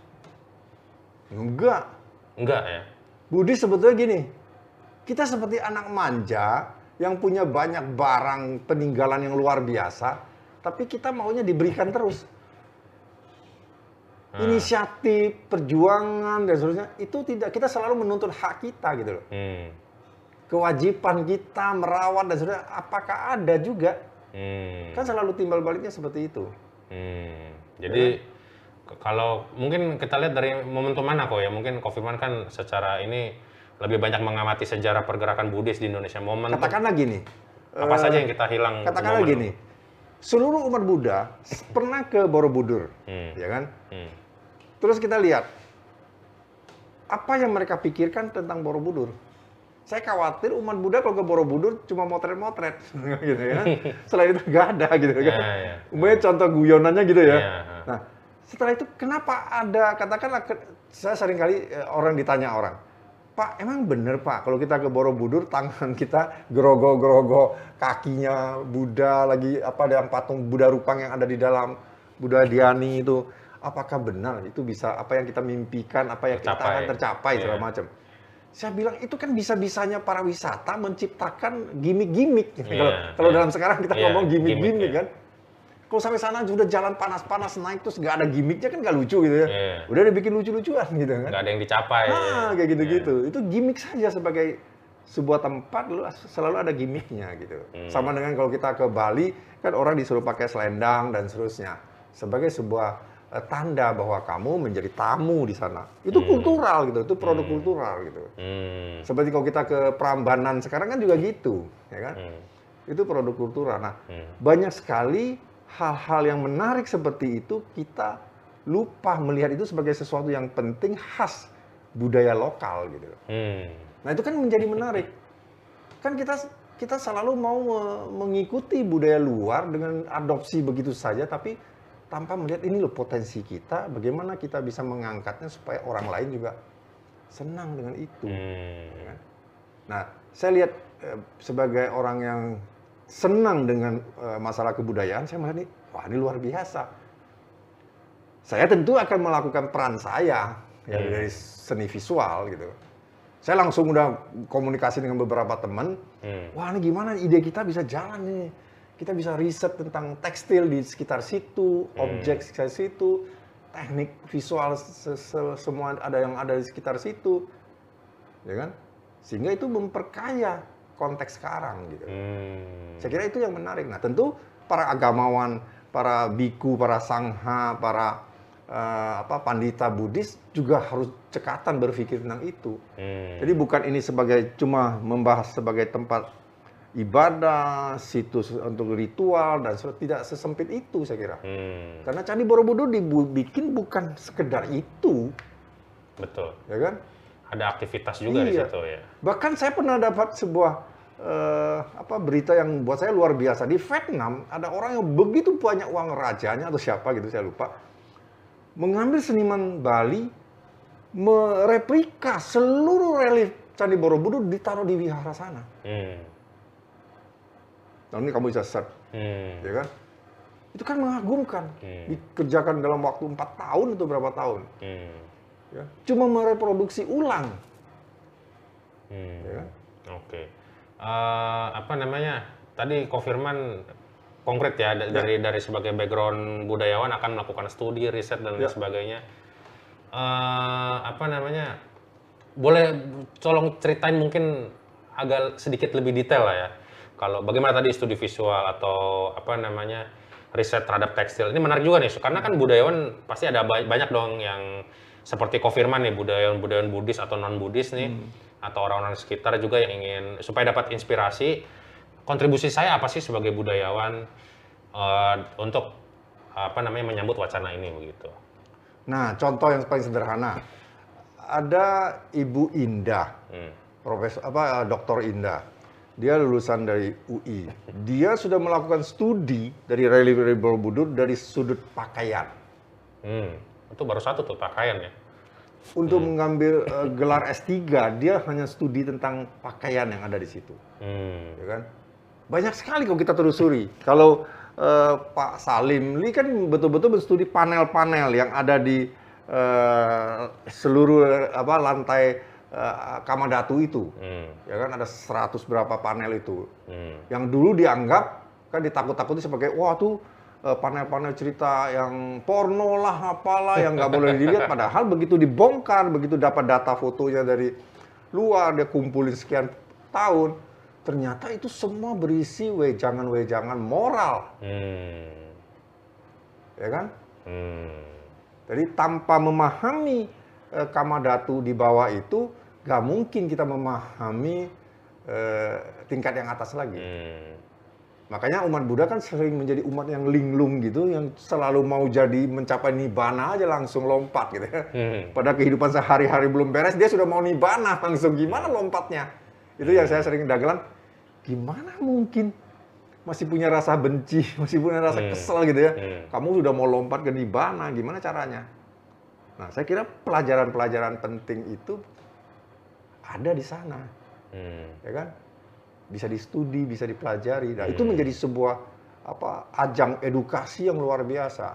Enggak. Enggak ya? Budi sebetulnya gini, kita seperti anak manja yang punya banyak barang peninggalan yang luar biasa, tapi kita maunya diberikan terus. Hmm. Inisiatif, perjuangan dan seterusnya itu tidak kita selalu menuntut hak kita gitu loh. Hmm. Kewajiban kita merawat dan seterusnya apakah ada juga? Hmm. Kan selalu timbal baliknya seperti itu. Hmm, jadi ke- kalau mungkin kita lihat dari momentum mana kok ya, mungkin Kofirman kan secara ini lebih banyak mengamati sejarah pergerakan Buddhis di Indonesia. Momentum Katakanlah gini. apa eh, saja yang kita hilang? Katakanlah momen? gini. Seluruh umat Buddha pernah ke Borobudur, Hmm. ya kan? Hmm. Terus kita lihat apa yang mereka pikirkan tentang Borobudur. Saya khawatir umat Buddha kalau ke Borobudur cuma motret-motret gitu ya. Selain itu nggak ada gitu kan. Ya, ya. Umpamanya contoh guyonannya gitu ya. Ya. Nah, setelah itu kenapa ada katakanlah saya sering kali eh, orang ditanya orang, Pak, emang bener Pak kalau kita ke Borobudur tangan kita gerogo-gerogo kakinya Buddha lagi apa ada yang patung Buddha Rupang yang ada di dalam Buddha Diani itu apakah benar itu bisa apa yang kita mimpikan apa yang kita Tercapai. akan tercapai segala Iya. macam. Saya bilang itu kan bisa-bisanya para wisata menciptakan gimmick-gimmick. gitu. Kalau Iya, kalau iya. dalam sekarang kita Iya, ngomong gimmick, gimmick-gimmick iya. kan. Kalau sampai sana sudah jalan panas-panas naik terus nggak ada gimmicknya kan nggak lucu gitu ya. Iya. Udah dibikin lucu-lucuan gitu kan. nggak ada yang dicapai. Ah, kayak gitu-gitu. Iya. Itu gimmick saja sebagai sebuah tempat lu selalu ada gimmicknya gitu. Hmm. Sama dengan kalau kita ke Bali kan orang disuruh pakai selendang dan seterusnya sebagai sebuah tanda bahwa kamu menjadi tamu di sana. Itu kultural gitu, itu produk kultural gitu. Hmm. Seperti kalau kita ke Prambanan sekarang kan juga gitu, ya kan? Hmm. Itu produk kultural. Nah, Hmm. banyak sekali hal-hal yang menarik seperti itu kita lupa melihat itu sebagai sesuatu yang penting khas budaya lokal gitu. Hmm. Nah, itu kan menjadi menarik. Kan kita kita selalu mau me- mengikuti budaya luar dengan adopsi begitu saja tapi tanpa melihat ini loh potensi kita, bagaimana kita bisa mengangkatnya supaya orang lain juga senang dengan itu. Hmm. Nah, saya lihat eh, sebagai orang yang senang dengan eh, masalah kebudayaan, saya melihat ini, wah ini luar biasa. Saya tentu akan melakukan peran saya ya, Hmm. dari seni visual gitu. Saya langsung udah komunikasi dengan beberapa teman, Hmm. wah ini gimana ide kita bisa jalan nih. Kita bisa riset tentang tekstil di sekitar situ, objek sekitar situ, teknik visual se- se- semua ada yang ada di sekitar situ, ya kan? Sehingga itu memperkaya konteks sekarang gitu. Hmm. Saya kira itu yang menarik. Nah tentu para agamawan, para biku, para sangha, para eh, apa pandita Buddhis juga harus cekatan berpikir tentang itu. Hmm. Jadi bukan ini sebagai cuma membahas sebagai tempat ibadah, situs untuk ritual dan tidak sesempit itu saya kira. Hmm. Karena Candi Borobudur dibikin bukan sekedar itu, Betul. ya kan? Ada aktivitas juga di Iya. situ ya. Bahkan saya pernah dapat sebuah eh, apa berita yang buat saya luar biasa di Vietnam ada orang yang begitu banyak uang rajanya atau siapa gitu saya lupa mengambil seniman Bali mereplika seluruh relief Candi Borobudur ditaruh di wihara sana. Hmm. Nah ini kamu bisa search, Hmm. ya kan? Itu kan mengagumkan. Hmm. Dikerjakan dalam waktu empat tahun itu berapa tahun? Hmm. Ya. Cuma mereproduksi ulang, Hmm. ya kan? Oke. Eh, apa namanya? Tadi Kofirman konkret ya da- dari dari sebagai background budayawan akan melakukan studi, riset dan lain Ya. sebagainya. Eh, apa namanya? Boleh tolong ceritain mungkin agak sedikit lebih detail lah ya. Kalau bagaimana tadi studi visual atau apa namanya riset terhadap tekstil ini menarik juga nih karena kan budayawan pasti ada ba- banyak dong yang seperti Kofirman nih budayawan-budayawan Buddhis atau non Buddhis nih atau orang-orang sekitar juga yang ingin supaya dapat inspirasi kontribusi saya apa sih sebagai budayawan eh, untuk apa namanya menyambut wacana ini begitu. Nah, contoh yang paling sederhana. Ada Ibu Indah, Hmm. Profesor apa Doktor Indah. Dia lulusan dari UI. Dia sudah melakukan studi dari relief Borobudur dari sudut pakaian. Hmm. Itu baru satu tuh pakaian ya. Untuk mengambil eh, gelar S3, dia hanya studi tentang pakaian yang ada di situ, Hmm. ya kan? Banyak sekali kalau kita telusuri. Kalau eh, Pak Salim Lee kan betul-betul berstudi panel-panel yang ada di eh, seluruh apa lantai eh, Kamadatu itu. Hmm. Ya kan ada 100 berapa panel itu. Hmm. Yang dulu dianggap kan ditakut-takuti sebagai wah tuh eh, panel-panel cerita yang porno lah apalah yang nggak boleh dilihat padahal begitu dibongkar begitu dapat data fotonya dari luar dia kumpulin sekian tahun ternyata itu semua berisi wejangan-wejangan moral Hmm. ya kan Hmm. jadi tanpa memahami eh, Kamadatu di bawah itu nggak mungkin kita memahami eh, tingkat yang atas lagi Hmm. Makanya umat Buddha kan sering menjadi umat yang linglung gitu, yang selalu mau jadi mencapai nibbana aja langsung lompat gitu ya. Hmm. Pada kehidupan sehari-hari belum beres, dia sudah mau nibbana langsung. Gimana lompatnya? Itu yang saya sering dagelan, gimana mungkin masih punya rasa benci, masih punya rasa Hmm. kesel gitu ya. Hmm. Kamu sudah mau lompat ke nibbana, gimana caranya? Nah, saya kira pelajaran-pelajaran penting itu ada di sana Hmm. ya kan bisa distudi bisa dipelajari nah itu Hmm. menjadi sebuah apa ajang edukasi yang luar biasa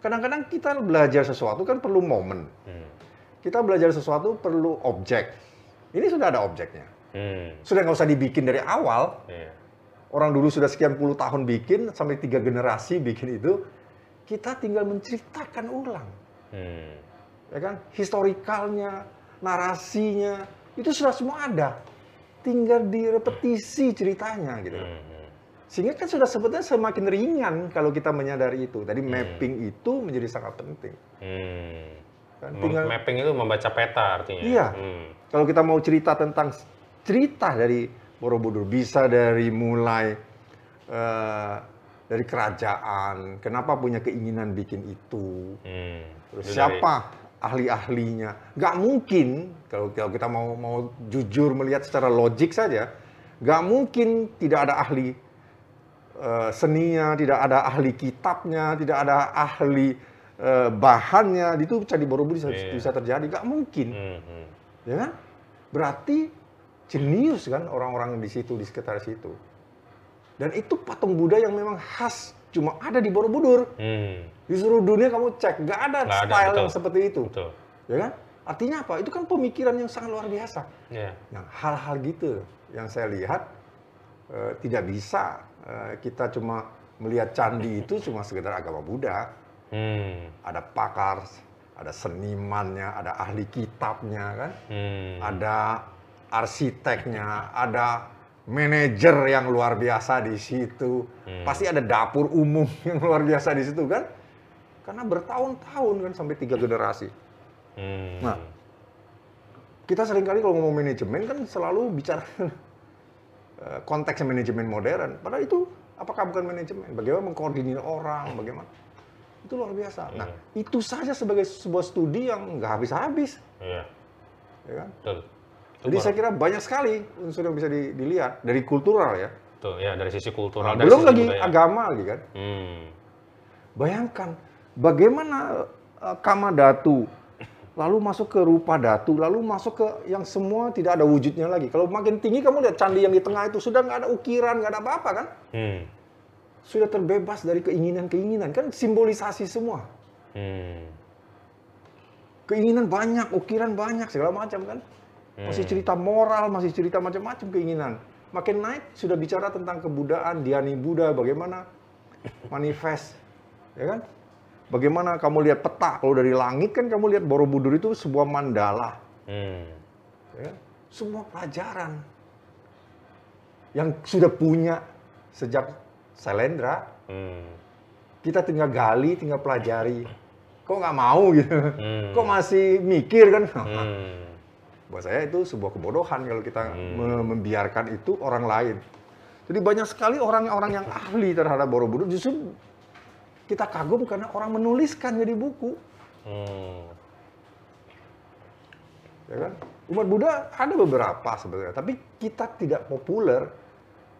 kadang-kadang kita belajar sesuatu kan perlu momen Hmm. kita belajar sesuatu perlu objek ini sudah ada objeknya Hmm. sudah nggak usah dibikin dari awal Iya. orang dulu sudah sekian puluh tahun bikin sampai tiga generasi bikin itu kita tinggal menceritakan ulang Hmm. ya kan historikalnya narasinya itu sudah semua ada tinggal direpetisi ceritanya gitu Hmm. sehingga kan sudah sebetulnya semakin ringan kalau kita menyadari itu tadi Hmm. mapping itu menjadi sangat penting Hmm. kan tinggal Mapping itu membaca peta artinya. Iya. Hmm. kalau kita mau cerita tentang cerita dari Borobudur bisa dari mulai eh, dari kerajaan kenapa punya keinginan bikin itu Hmm. Terus Itu siapa ahli-ahlinya? Nggak mungkin kalau kalau kita mau mau jujur melihat secara logik saja, nggak mungkin tidak ada ahli eh, seninya, tidak ada ahli kitabnya, tidak ada ahli eh, bahannya. Itu Candi Borobudur bisa, Iya. bisa terjadi. Nggak mungkin, Hmm. Hmm. ya kan? Berarti jenius kan orang-orang di situ di sekitar situ. Dan itu patung Buddha yang memang khas cuma ada di Borobudur. Hmm. Di seluruh dunia kamu cek, nggak ada Nggak ada, style betul. yang seperti itu. Betul. Ya kan? Artinya apa? Itu kan pemikiran yang sangat luar biasa. Iya. Yang hal-hal gitu yang saya lihat eh, tidak bisa eh, kita cuma melihat candi itu cuma sekedar agama Buddha. Hmm. Ada pakar, ada senimannya, ada ahli kitabnya kan, Hmm. ada arsiteknya, ada manajer yang luar biasa di situ. Hmm. Pasti ada dapur umum yang luar biasa di situ kan. Karena bertahun-tahun kan sampai tiga generasi. Hmm. Nah, kita sering kali kalau ngomong manajemen kan selalu bicara eh, konteks manajemen modern. Padahal itu apakah bukan manajemen? Bagaimana mengkoordinir orang, bagaimana? Itu luar biasa. Nah, itu saja sebagai sebuah studi yang nggak habis-habis. Iya, Ya kan? betul. Jadi saya kira banyak sekali unsur yang bisa di- dilihat dari kultural ya. Tuh, ya dari sisi kultural, Nah, dari belum sisi lagi budaya. agama lagi kan. Hmm. Bayangkan bagaimana eh, kama datu lalu masuk ke rupa datu, lalu masuk ke yang semua tidak ada wujudnya lagi. Kalau makin tinggi kamu lihat candi yang di tengah itu sudah nggak ada ukiran, nggak ada apa-apa kan? Hmm. Sudah terbebas dari keinginan-keinginan kan simbolisasi semua. Hmm. Keinginan banyak, ukiran banyak, segala macam kan. Masih cerita moral, masih cerita macam-macam keinginan. Makin naik sudah bicara tentang kebudayaan, Diani Buddha, bagaimana manifest, ya kan? Bagaimana kamu lihat peta, kalau dari langit kan kamu lihat Borobudur itu sebuah mandala, Hmm. ya kan? Semua pelajaran yang sudah punya sejak Selendra, Hmm. kita tinggal gali, tinggal pelajari. Kok nggak mau gitu? Hmm. Kok masih mikir kan? Hmm. Buat saya itu sebuah kebodohan kalau kita me- membiarkan itu orang lain. Jadi banyak sekali orang-orang yang ahli terhadap Borobudur justru kita kagum karena orang menuliskan jadi buku, Hmm. ya kan? Umat Buddha ada beberapa sebenarnya, tapi kita tidak populer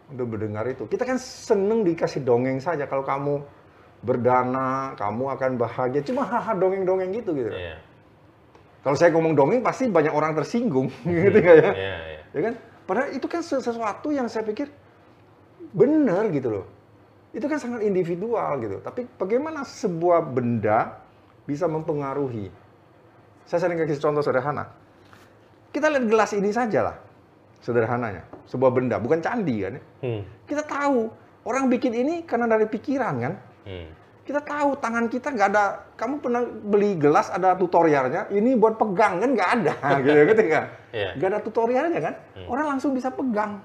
untuk mendengar itu. Kita kan seneng dikasih dongeng saja. Kalau kamu berdana, kamu akan bahagia. Cuma haha dongeng-dongeng gitu gitu. Iya. Kalau saya ngomong dongeng pasti banyak orang tersinggung, gitu nggak ya? Iya, iya. ya kan? Padahal itu kan ses- sesuatu yang saya pikir benar gitu loh. Itu kan sangat individual gitu. Tapi bagaimana sebuah benda bisa mempengaruhi? Saya sering kasih contoh sederhana. Kita lihat gelas ini saja lah, sederhananya. Sebuah benda, bukan candi kan? ya. Hmm. Kita tahu orang bikin ini karena dari pikiran kan. Hmm. Kita tahu tangan kita nggak ada. Kamu pernah beli gelas ada tutorialnya. Ini buat pegang kan nggak ada, gitu gitu nggak? Iya. Nggak ada tutorialnya kan? Orang langsung bisa pegang.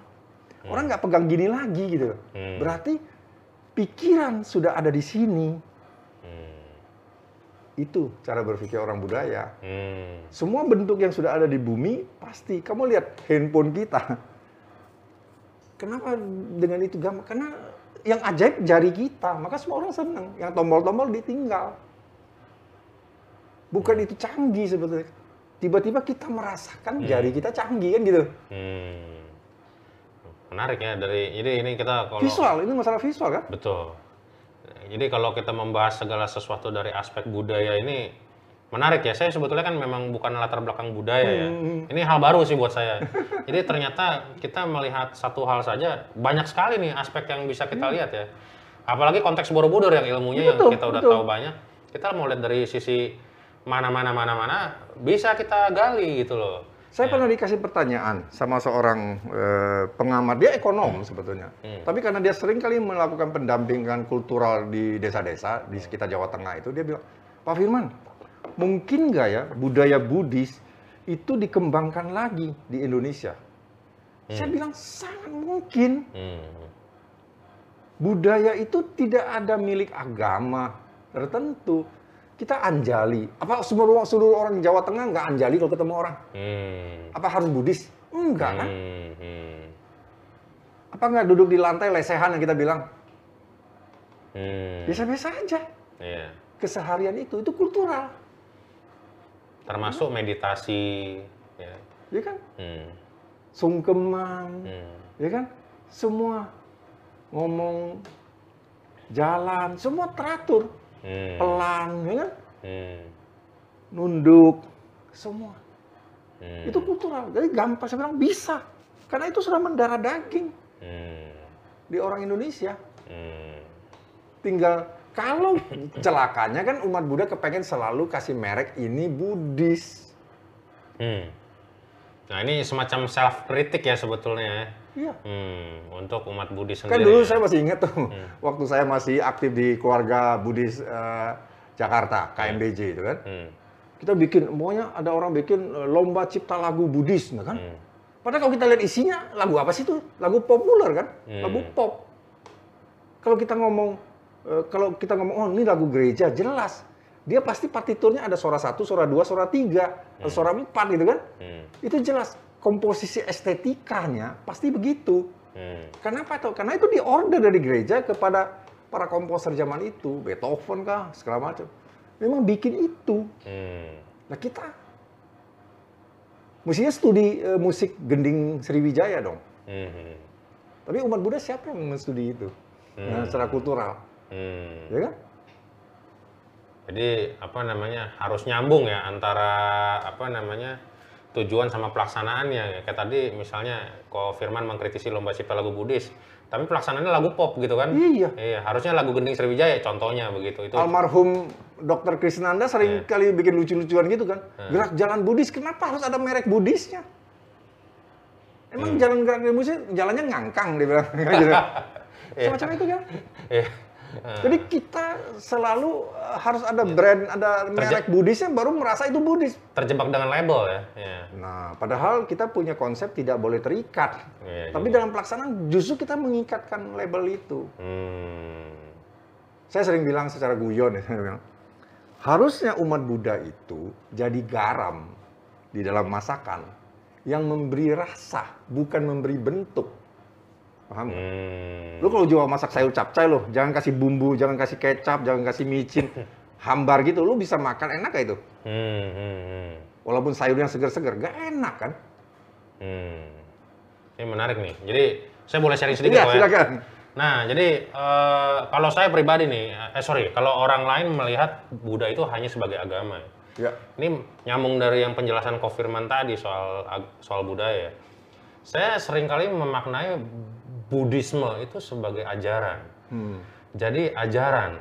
Orang nggak pegang gini lagi gitu. Hmm. Berarti pikiran sudah ada di sini. Hmm. Itu cara berpikir orang budaya. Hmm. Semua bentuk yang sudah ada di bumi pasti. Kamu lihat handphone kita. Kenapa dengan itu gampang? Karena yang ajaib jari kita, maka semua orang senang. Yang tombol-tombol ditinggal. Bukan itu canggih sebetulnya. Tiba-tiba kita merasakan jari kita canggih kan gitu. Hmm. Menarik ya dari jadi ini kita kalau Visual, ini masalah visual kan? betul. Jadi kalau kita membahas segala sesuatu dari aspek budaya ini menarik ya. Saya sebetulnya kan memang bukan latar belakang budaya ya. Hmm. Ini hal baru sih buat saya. Jadi ternyata kita melihat satu hal saja banyak sekali nih aspek yang bisa kita lihat ya. Apalagi konteks Borobudur yang ilmunya Hmm. Betul, yang kita udah betul. tahu banyak. Kita mau lihat dari sisi mana-mana mana-mana bisa kita gali gitu loh. Saya pernah dikasih pertanyaan sama seorang eh, pengamat, dia ekonom sebetulnya. Tapi karena dia sering kali melakukan pendampingan kultural di desa-desa di sekitar Jawa Tengah itu, dia bilang, Pak Firman, mungkin nggak ya budaya Buddhis itu dikembangkan lagi di Indonesia? Saya bilang sangat mungkin. Hmm. Budaya itu tidak ada milik agama tertentu. Kita anjali. Apa seluruh seluruh orang Jawa Tengah nggak anjali kalau ketemu orang? Hmm. Apa harus Buddhis? Enggak kan? Hmm. Hmm. Apa nggak duduk di lantai lesehan yang kita bilang? Hmm. Biasa-biasa aja. Iya. Keseharian itu, itu kultural. Termasuk meditasi ya. Ya kan? Hmm. Sungkeman, Hmm. ya kan? Semua ngomong jalan, semua teratur. Hmm. Pelan, ya kan? Hmm. Nunduk, semua. Hmm. Itu kultural. Jadi gampang, saya bilang bisa. Karena itu sudah mendarah daging Hmm. di orang Indonesia. Hmm. Tinggal kalau celakanya kan umat Buddha kepengen selalu kasih merek ini Buddhis. Hmm. Nah ini semacam self kritik ya sebetulnya. ya. Iya. Hmm. Untuk umat Buddhis Kan sendiri. dulu ya. saya masih ingat tuh, waktu saya masih aktif di keluarga Buddhis eh, Jakarta, KMBJ itu kan. Hmm. Kita bikin, pokoknya ada orang bikin eh, lomba cipta lagu Buddhis, nah kan. Hmm. Padahal kalau kita lihat isinya, lagu apa sih itu? Lagu populer kan? Hmm. Lagu pop. Kalau kita ngomong, eh, kalau kita ngomong, oh ini lagu gereja, jelas. dia pasti partiturnya ada suara satu, suara dua, suara tiga, atau suara empat gitu kan? Hmm. Itu jelas komposisi estetikanya pasti begitu. Hmm. Kenapa tuh? Karena itu diorder dari gereja kepada para komposer zaman itu, Beethoven kah, segala macam. Memang bikin itu. Hmm. Nah kita mestinya studi eh, musik gending Sriwijaya dong. Hmm. Tapi umat Buddha siapa yang menstudi itu? Nah, secara kultural, Hmm. ya kan? Jadi apa namanya harus nyambung ya antara apa namanya tujuan sama pelaksanaannya ya. Kayak tadi misalnya kok Firman mengkritisi lomba cipta lagu Buddhis, tapi pelaksanaannya lagu pop gitu kan? Iya. Iya, harusnya lagu Gending Sriwijaya contohnya begitu. Itu Almarhum Dr. Krisnanda sering kali bikin lucu-lucuan gitu kan. Gerak jalan Buddhis, kenapa harus ada merek Buddhisnya? Emang jalan gerak Buddhis jalannya ngangkang dia bilang. gitu. Semacam itu kan. Iya. Jadi kita selalu uh, harus ada brand, ada merek Buddhisnya baru merasa itu Buddhis. terjebak dengan label ya. Iya. Nah, padahal kita punya konsep tidak boleh terikat. Iya, Tapi dalam pelaksanaan justru kita mengikatkan label itu. Hmm. Saya sering bilang secara guyon ya, saya bilang, harusnya umat Buddha itu jadi garam di dalam masakan yang memberi rasa, bukan memberi bentuk. Paham nggak? Hmm. Lu kalau jual masak sayur capcay loh, jangan kasih bumbu, jangan kasih kecap, jangan kasih micin, hambar gitu, lu bisa makan enak gak itu? Hmm, hmm, hmm. Walaupun sayurnya segar-segar, gak enak kan? Hmm. Ini menarik nih. Jadi saya boleh sharing sedikit Iya, ya? silakan. Nah, jadi eh, kalau saya pribadi nih, eh sorry, kalau orang lain melihat Buddha itu hanya sebagai agama. Ya. Ini nyambung dari yang penjelasan Kofirman tadi soal soal budaya. Saya sering kali memaknai Buddhisme itu sebagai ajaran. Hmm. Jadi ajaran.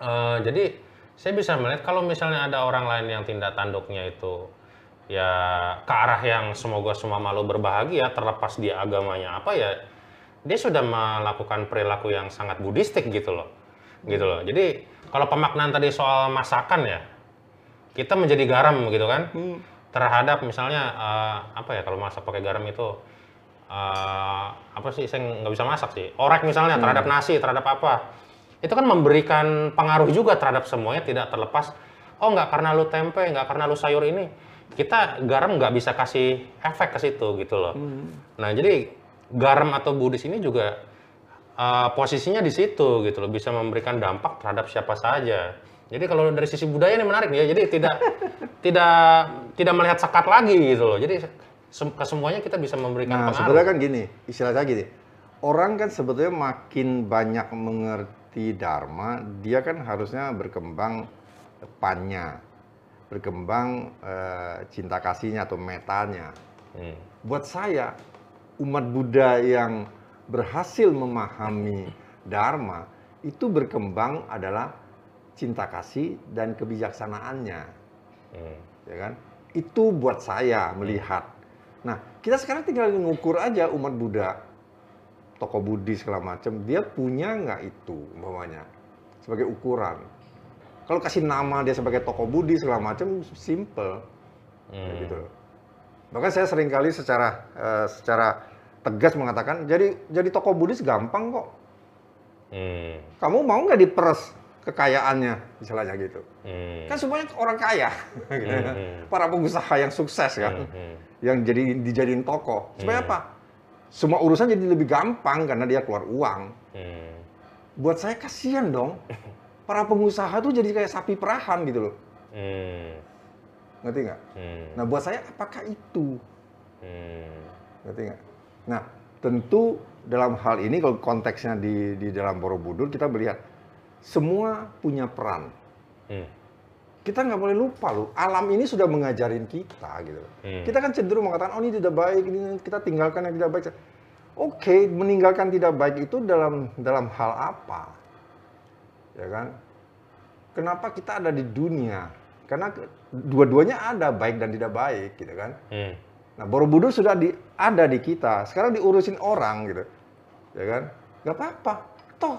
Eh, jadi saya bisa melihat kalau misalnya ada orang lain yang tindak tanduknya itu ya ke arah yang semoga semua malu berbahagia terlepas dia agamanya apa ya dia sudah melakukan perilaku yang sangat buddhistik gitu loh gitu loh jadi kalau pemaknaan tadi soal masakan ya kita menjadi garam gitu kan terhadap misalnya eh, apa ya kalau masak pakai garam itu eh, apa sih saya nggak bisa masak sih. Orek misalnya terhadap nasi terhadap apa. Itu kan memberikan pengaruh juga terhadap semuanya tidak terlepas oh nggak karena lu tempe nggak karena lu sayur ini. Kita garam nggak bisa kasih efek ke situ gitu loh. Nah jadi garam atau Buddhis ini juga uh, posisinya di situ gitu loh. Bisa memberikan dampak terhadap siapa saja. Jadi kalau dari sisi budaya ini menarik nih ya. Jadi tidak tidak tidak melihat sekat lagi gitu loh. Jadi ke semuanya kita bisa memberikan Nah, pengaruh sebenarnya kan gini, istilah saya gini. Orang kan sebetulnya makin banyak mengerti Dharma, dia kan harusnya berkembang pannya, berkembang eh, cinta kasihnya atau metanya. Hmm. Buat saya, umat Buddha yang berhasil memahami Dharma, itu berkembang adalah cinta kasih dan kebijaksanaannya Hmm. ya kan? Itu buat saya melihat. Nah, kita sekarang tinggal mengukur aja umat Buddha, tokoh Buddhis segala macam, dia punya nggak itu umpamanya sebagai ukuran. Kalau kasih nama dia sebagai tokoh Buddhis segala macam, simple, Kayak Hmm. gitu. Bahkan saya sering kali secara eh, secara tegas mengatakan, jadi jadi tokoh Buddhis gampang kok. Hmm. Kamu mau nggak diperes kekayaannya, istilahnya gitu. Hmm. Kan semuanya orang kaya, gitu ya. Hmm. para pengusaha yang sukses kan, Hmm. yang jadi dijadiin tokoh. Supaya apa? Semua urusan jadi lebih gampang karena dia keluar uang. Hmm. Buat saya kasihan dong. Para pengusaha tuh jadi kayak sapi perahan gitu loh. Hmm. Ngerti nggak? Hmm. Nah buat saya apakah itu? Hmm. Ngerti nggak? Nah tentu dalam hal ini kalau konteksnya di, di dalam Borobudur kita melihat semua punya peran. Hmm. Kita nggak boleh lupa loh, alam ini sudah mengajarin kita gitu. Hmm. Kita kan cenderung mengatakan, oh ini tidak baik, ini kita tinggalkan yang tidak baik. Oke, meninggalkan tidak baik itu dalam dalam hal apa? Ya kan? Kenapa kita ada di dunia? Karena dua-duanya ada baik dan tidak baik, gitu kan? Hmm. Nah, Borobudur sudah di, ada di kita. Sekarang diurusin orang gitu. Ya kan? Gak apa-apa. Toh,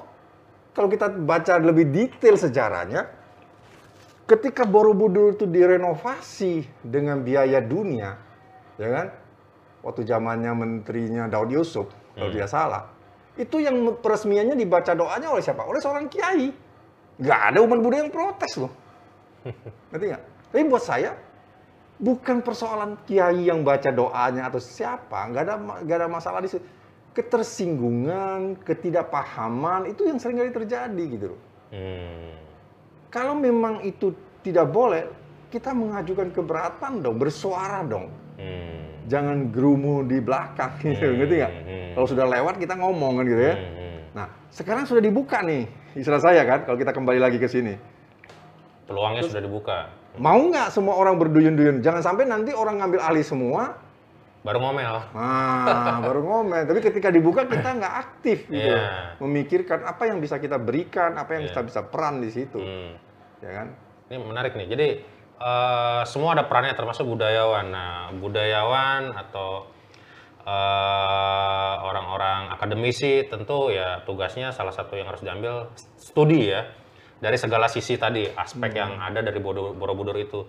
kalau kita baca lebih detail sejarahnya, ketika Borobudur itu direnovasi dengan biaya dunia, ya kan? Waktu zamannya menterinya Daud Yusuf, kalau tidak salah. Itu yang peresmiannya dibaca doanya oleh siapa? Oleh seorang kiai. Gak ada umat Buddha yang protes loh. Ngerti nggak? Tapi buat saya bukan persoalan kiai yang baca doanya atau siapa, nggak ada nggak ada masalah di situ. Ketersinggungan, ketidakpahaman itu yang sering kali terjadi gitu loh. Hmm. Kalau memang itu tidak boleh, kita mengajukan keberatan dong, bersuara dong. Hmm. Jangan gerumu di belakang gitu, Hmm, ngerti nggak? hmm. Kalau sudah lewat kita ngomong kan gitu ya. Hmm, hmm. Nah, sekarang sudah dibuka nih, istilah saya kan, kalau kita kembali lagi ke sini. Peluangnya sudah dibuka. Mau nggak semua orang berduyun-duyun? Jangan sampai nanti orang ngambil alih semua, Baru ngomel. nah baru ngomel. Tapi ketika dibuka kita nggak aktif gitu, Iya. memikirkan apa yang bisa kita berikan, apa yang Iya. kita bisa peran di situ, Hmm. ya kan? Ini menarik nih. Jadi eh, semua ada perannya termasuk budayawan. Nah, budayawan atau eh, orang-orang akademisi tentu ya tugasnya salah satu yang harus diambil studi ya dari segala sisi tadi aspek yang ada dari Borobudur itu.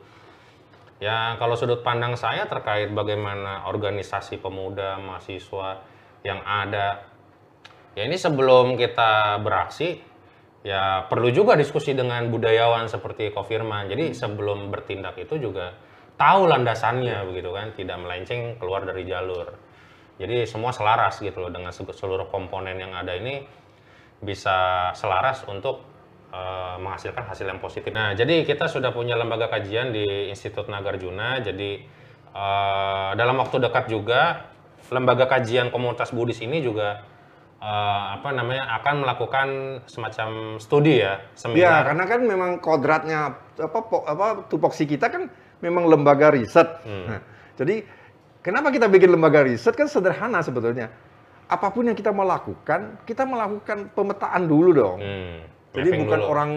Ya kalau sudut pandang saya terkait bagaimana organisasi pemuda mahasiswa yang ada Ya ini sebelum kita beraksi, ya perlu juga diskusi dengan budayawan seperti Kofirman. Jadi sebelum bertindak itu juga tahu landasannya begitu kan, tidak melenceng keluar dari jalur. Jadi semua selaras gitu loh dengan seluruh komponen yang ada ini bisa selaras untuk eh, menghasilkan hasil yang positif. Nah, jadi kita sudah punya lembaga kajian di Institut Nagarjuna. Jadi eh, dalam waktu dekat juga lembaga kajian komunitas Buddhis ini juga eh, apa namanya akan melakukan semacam studi ya, Ya, seminar. karena kan memang kodratnya apa po- apa tupoksi kita kan memang lembaga riset. Hmm. Nah, jadi kenapa kita bikin lembaga riset kan sederhana sebetulnya. Apa pun yang kita mau lakukan, kita melakukan pemetaan dulu dong. Hmm, Jadi mapping bukan dulu. orang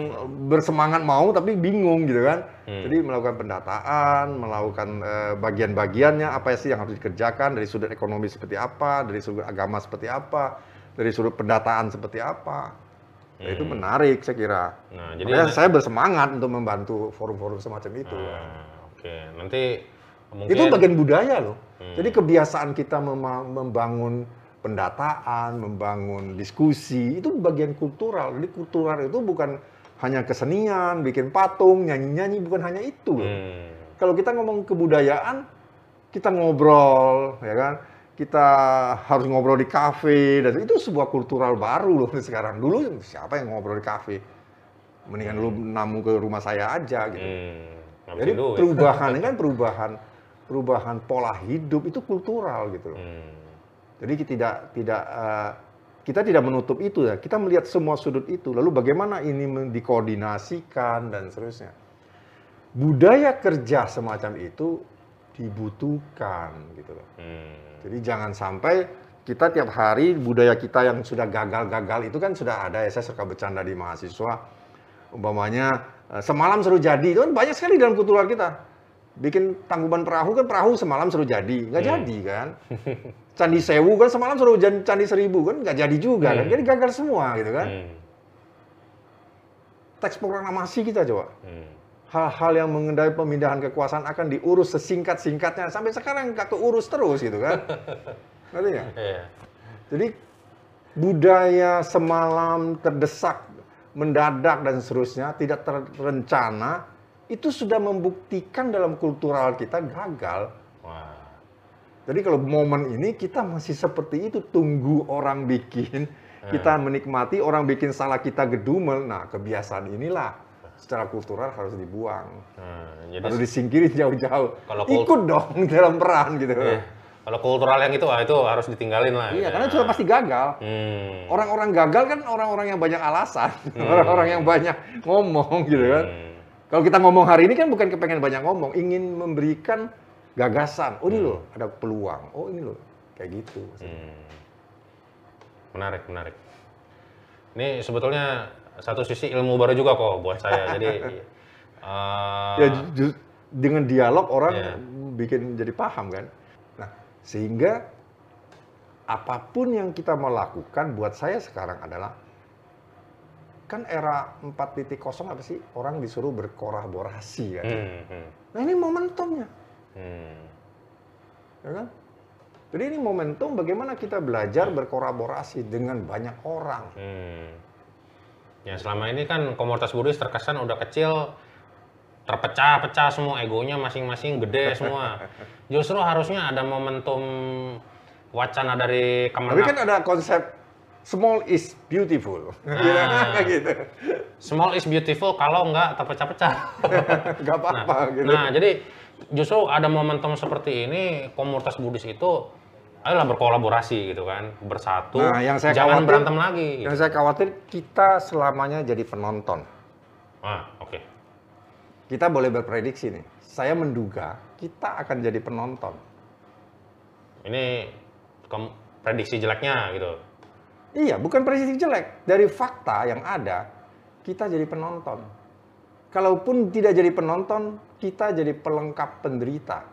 bersemangat mau tapi bingung gitu kan. Hmm. Jadi melakukan pendataan, melakukan eh, bagian-bagiannya apa sih yang harus dikerjakan dari sudut ekonomi seperti apa, dari sudut agama seperti apa, dari sudut pendataan seperti apa. Nah, itu menarik saya kira. Nah, jadi Makanya saya bersemangat untuk membantu forum-forum semacam itu. Nah, oke, nanti mungkin Itu bagian budaya loh. Hmm. Jadi kebiasaan kita membangun pendataan, membangun diskusi, itu bagian kultural. Jadi kultural itu bukan hanya kesenian, bikin patung, nyanyi-nyanyi, bukan hanya itu. Hmm, Kalau kita ngomong kebudayaan, kita ngobrol, ya kan? Kita harus ngobrol di kafe, dan itu sebuah kultural baru loh sekarang. Dulu siapa yang ngobrol di kafe? Mendingan lu namu ke rumah saya aja gitu. hmm, Jadi perubahan ini kan perubahan perubahan pola hidup itu kultural gitu loh. Hmm, Jadi kita tidak tidak eh, kita tidak menutup itu ya. Kita melihat semua sudut itu. Lalu bagaimana ini dikoordinasikan dan seterusnya. Budaya kerja semacam itu dibutuhkan gitu loh. hmm, Jadi jangan sampai kita tiap hari budaya kita yang sudah gagal-gagal itu kan sudah ada ya saya suka bercanda di mahasiswa umpamanya eh, semalam seru jadi itu kan banyak sekali dalam kultural kita bikin tangkuban perahu kan perahu semalam seru jadi. Nggak jadi kan? Candi sewu kan semalam seru jadi candi seribu kan? Nggak jadi juga kan? Hmm. jadi gagal semua gitu kan? Hmm, teks proklamasi kita coba. Hmm. hal-hal yang mengendai pemindahan kekuasaan akan diurus sesingkat-singkatnya. Sampai sekarang nggak keurus terus gitu kan? Ngerti? Iya. Jadi budaya semalam terdesak, mendadak dan seterusnya tidak terencana itu sudah membuktikan dalam kultural kita gagal. Wah. Jadi kalau momen ini kita masih seperti itu tunggu orang bikin, kita menikmati orang bikin salah kita gedumel. Nah, kebiasaan inilah secara kultural harus dibuang. Nah, jadi Harus disingkirin jauh-jauh. Kalau Ikut dong dalam peran gitu. Iya. Kalau kultural yang itu, ah, itu harus ditinggalin lah. Iya, ya. karena sudah pasti gagal. Hmm. Orang-orang gagal kan orang-orang yang banyak alasan, orang-orang yang banyak ngomong gitu kan. Hmm. Kalau kita ngomong hari ini kan bukan kepengen banyak ngomong, ingin memberikan gagasan. Oh ini loh, ada peluang. Oh ini loh, kayak gitu. Hmm. Menarik, menarik. Ini sebetulnya satu sisi ilmu baru juga kok buat saya. Jadi eh, Ya dengan dialog orang Iya. bikin jadi paham kan. Nah sehingga apa pun yang kita mau lakukan buat saya sekarang adalah kan era 4.0 apa sih orang disuruh berkolaborasi kan. hmm, hmm, Nah ini momentumnya. hmm. ya kan? Jadi ini momentum bagaimana kita belajar berkolaborasi dengan banyak orang. Hmm. Ya selama ini kan komunitas Buddhis terkesan udah kecil, terpecah-pecah semua egonya masing-masing gede semua. Justru harusnya ada momentum wacana dari Tapi Kemenak. kan ada konsep small is beautiful. Ah. gitu. Small is beautiful kalau nggak terpecah-pecah. Gak apa-apa gitu. Nah, jadi justru ada momentum seperti ini komunitas Buddhis itu adalah berkolaborasi gitu kan, bersatu, Nah, yang saya jangan khawatir- berantem lagi. gitu. Yang saya khawatir kita selamanya jadi penonton. Ah, oke. Kita boleh berprediksi nih. Saya menduga kita akan jadi penonton. Ini prediksi jeleknya gitu. Iya, bukan prediksi jelek. Dari fakta yang ada, kita jadi penonton. Kalaupun tidak jadi penonton, kita jadi pelengkap penderita.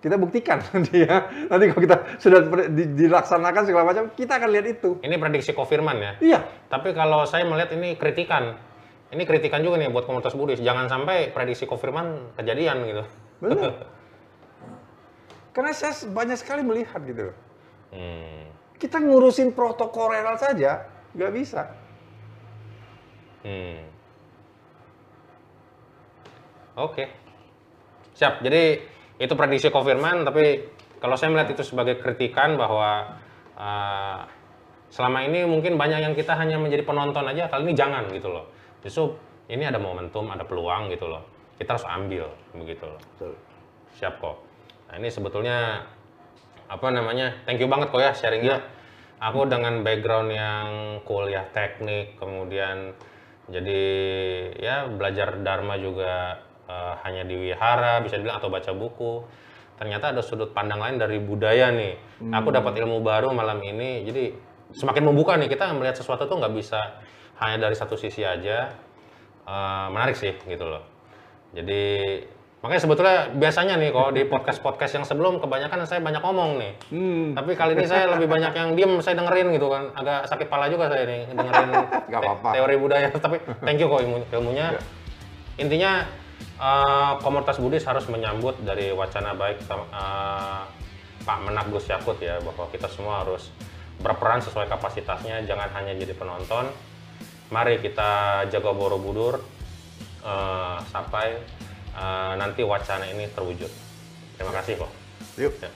Kita buktikan nanti ya. Nanti kalau kita sudah dilaksanakan segala macam, kita akan lihat itu. Ini prediksi Kofirman ya. Iya, Tapi kalau saya melihat ini kritikan. Ini kritikan juga nih buat komunitas Buddhis. Jangan sampai prediksi Kofirman kejadian gitu. benar. Karena saya banyak sekali melihat gitu. Hmm. Kita ngurusin protokoleral saja, nggak bisa. Hmm. Oke. Siap. Jadi itu prediksi Kofirman, tapi kalau saya melihat itu sebagai kritikan bahwa uh, selama ini mungkin banyak yang kita hanya menjadi penonton aja, kali ini jangan gitu loh. Justru ini ada momentum, ada peluang gitu loh. Kita harus ambil begitu loh. Betul. Siap kok. Nah ini sebetulnya apa namanya? Thank you banget kok ya sharingnya. Aku dengan background yang kuliah teknik, kemudian jadi ya belajar dharma juga eh, hanya di wihara bisa dibilang atau baca buku. Ternyata ada sudut pandang lain dari budaya nih. Aku dapat ilmu baru malam ini. Jadi semakin membuka nih kita melihat sesuatu tuh nggak bisa hanya dari satu sisi aja. Eh, menarik sih gitu loh. Jadi makanya sebetulnya biasanya nih kalau di podcast-podcast yang sebelum kebanyakan saya banyak ngomong nih. Hmm. Tapi kali ini saya lebih banyak yang diem, saya dengerin gitu kan. Agak sakit pala juga saya nih dengerin Nggak apa-apa. te- teori budaya. Tapi thank you kok ilmu, ilmunya. Intinya eh, komunitas Buddhis harus menyambut dari wacana baik eh, Pak Menak Gus Yakut ya bahwa kita semua harus berperan sesuai kapasitasnya, jangan hanya jadi penonton. Mari kita jaga Borobudur eh, sampai eh, nanti wacana ini terwujud. Terima kasih kok. Yuk. Ya.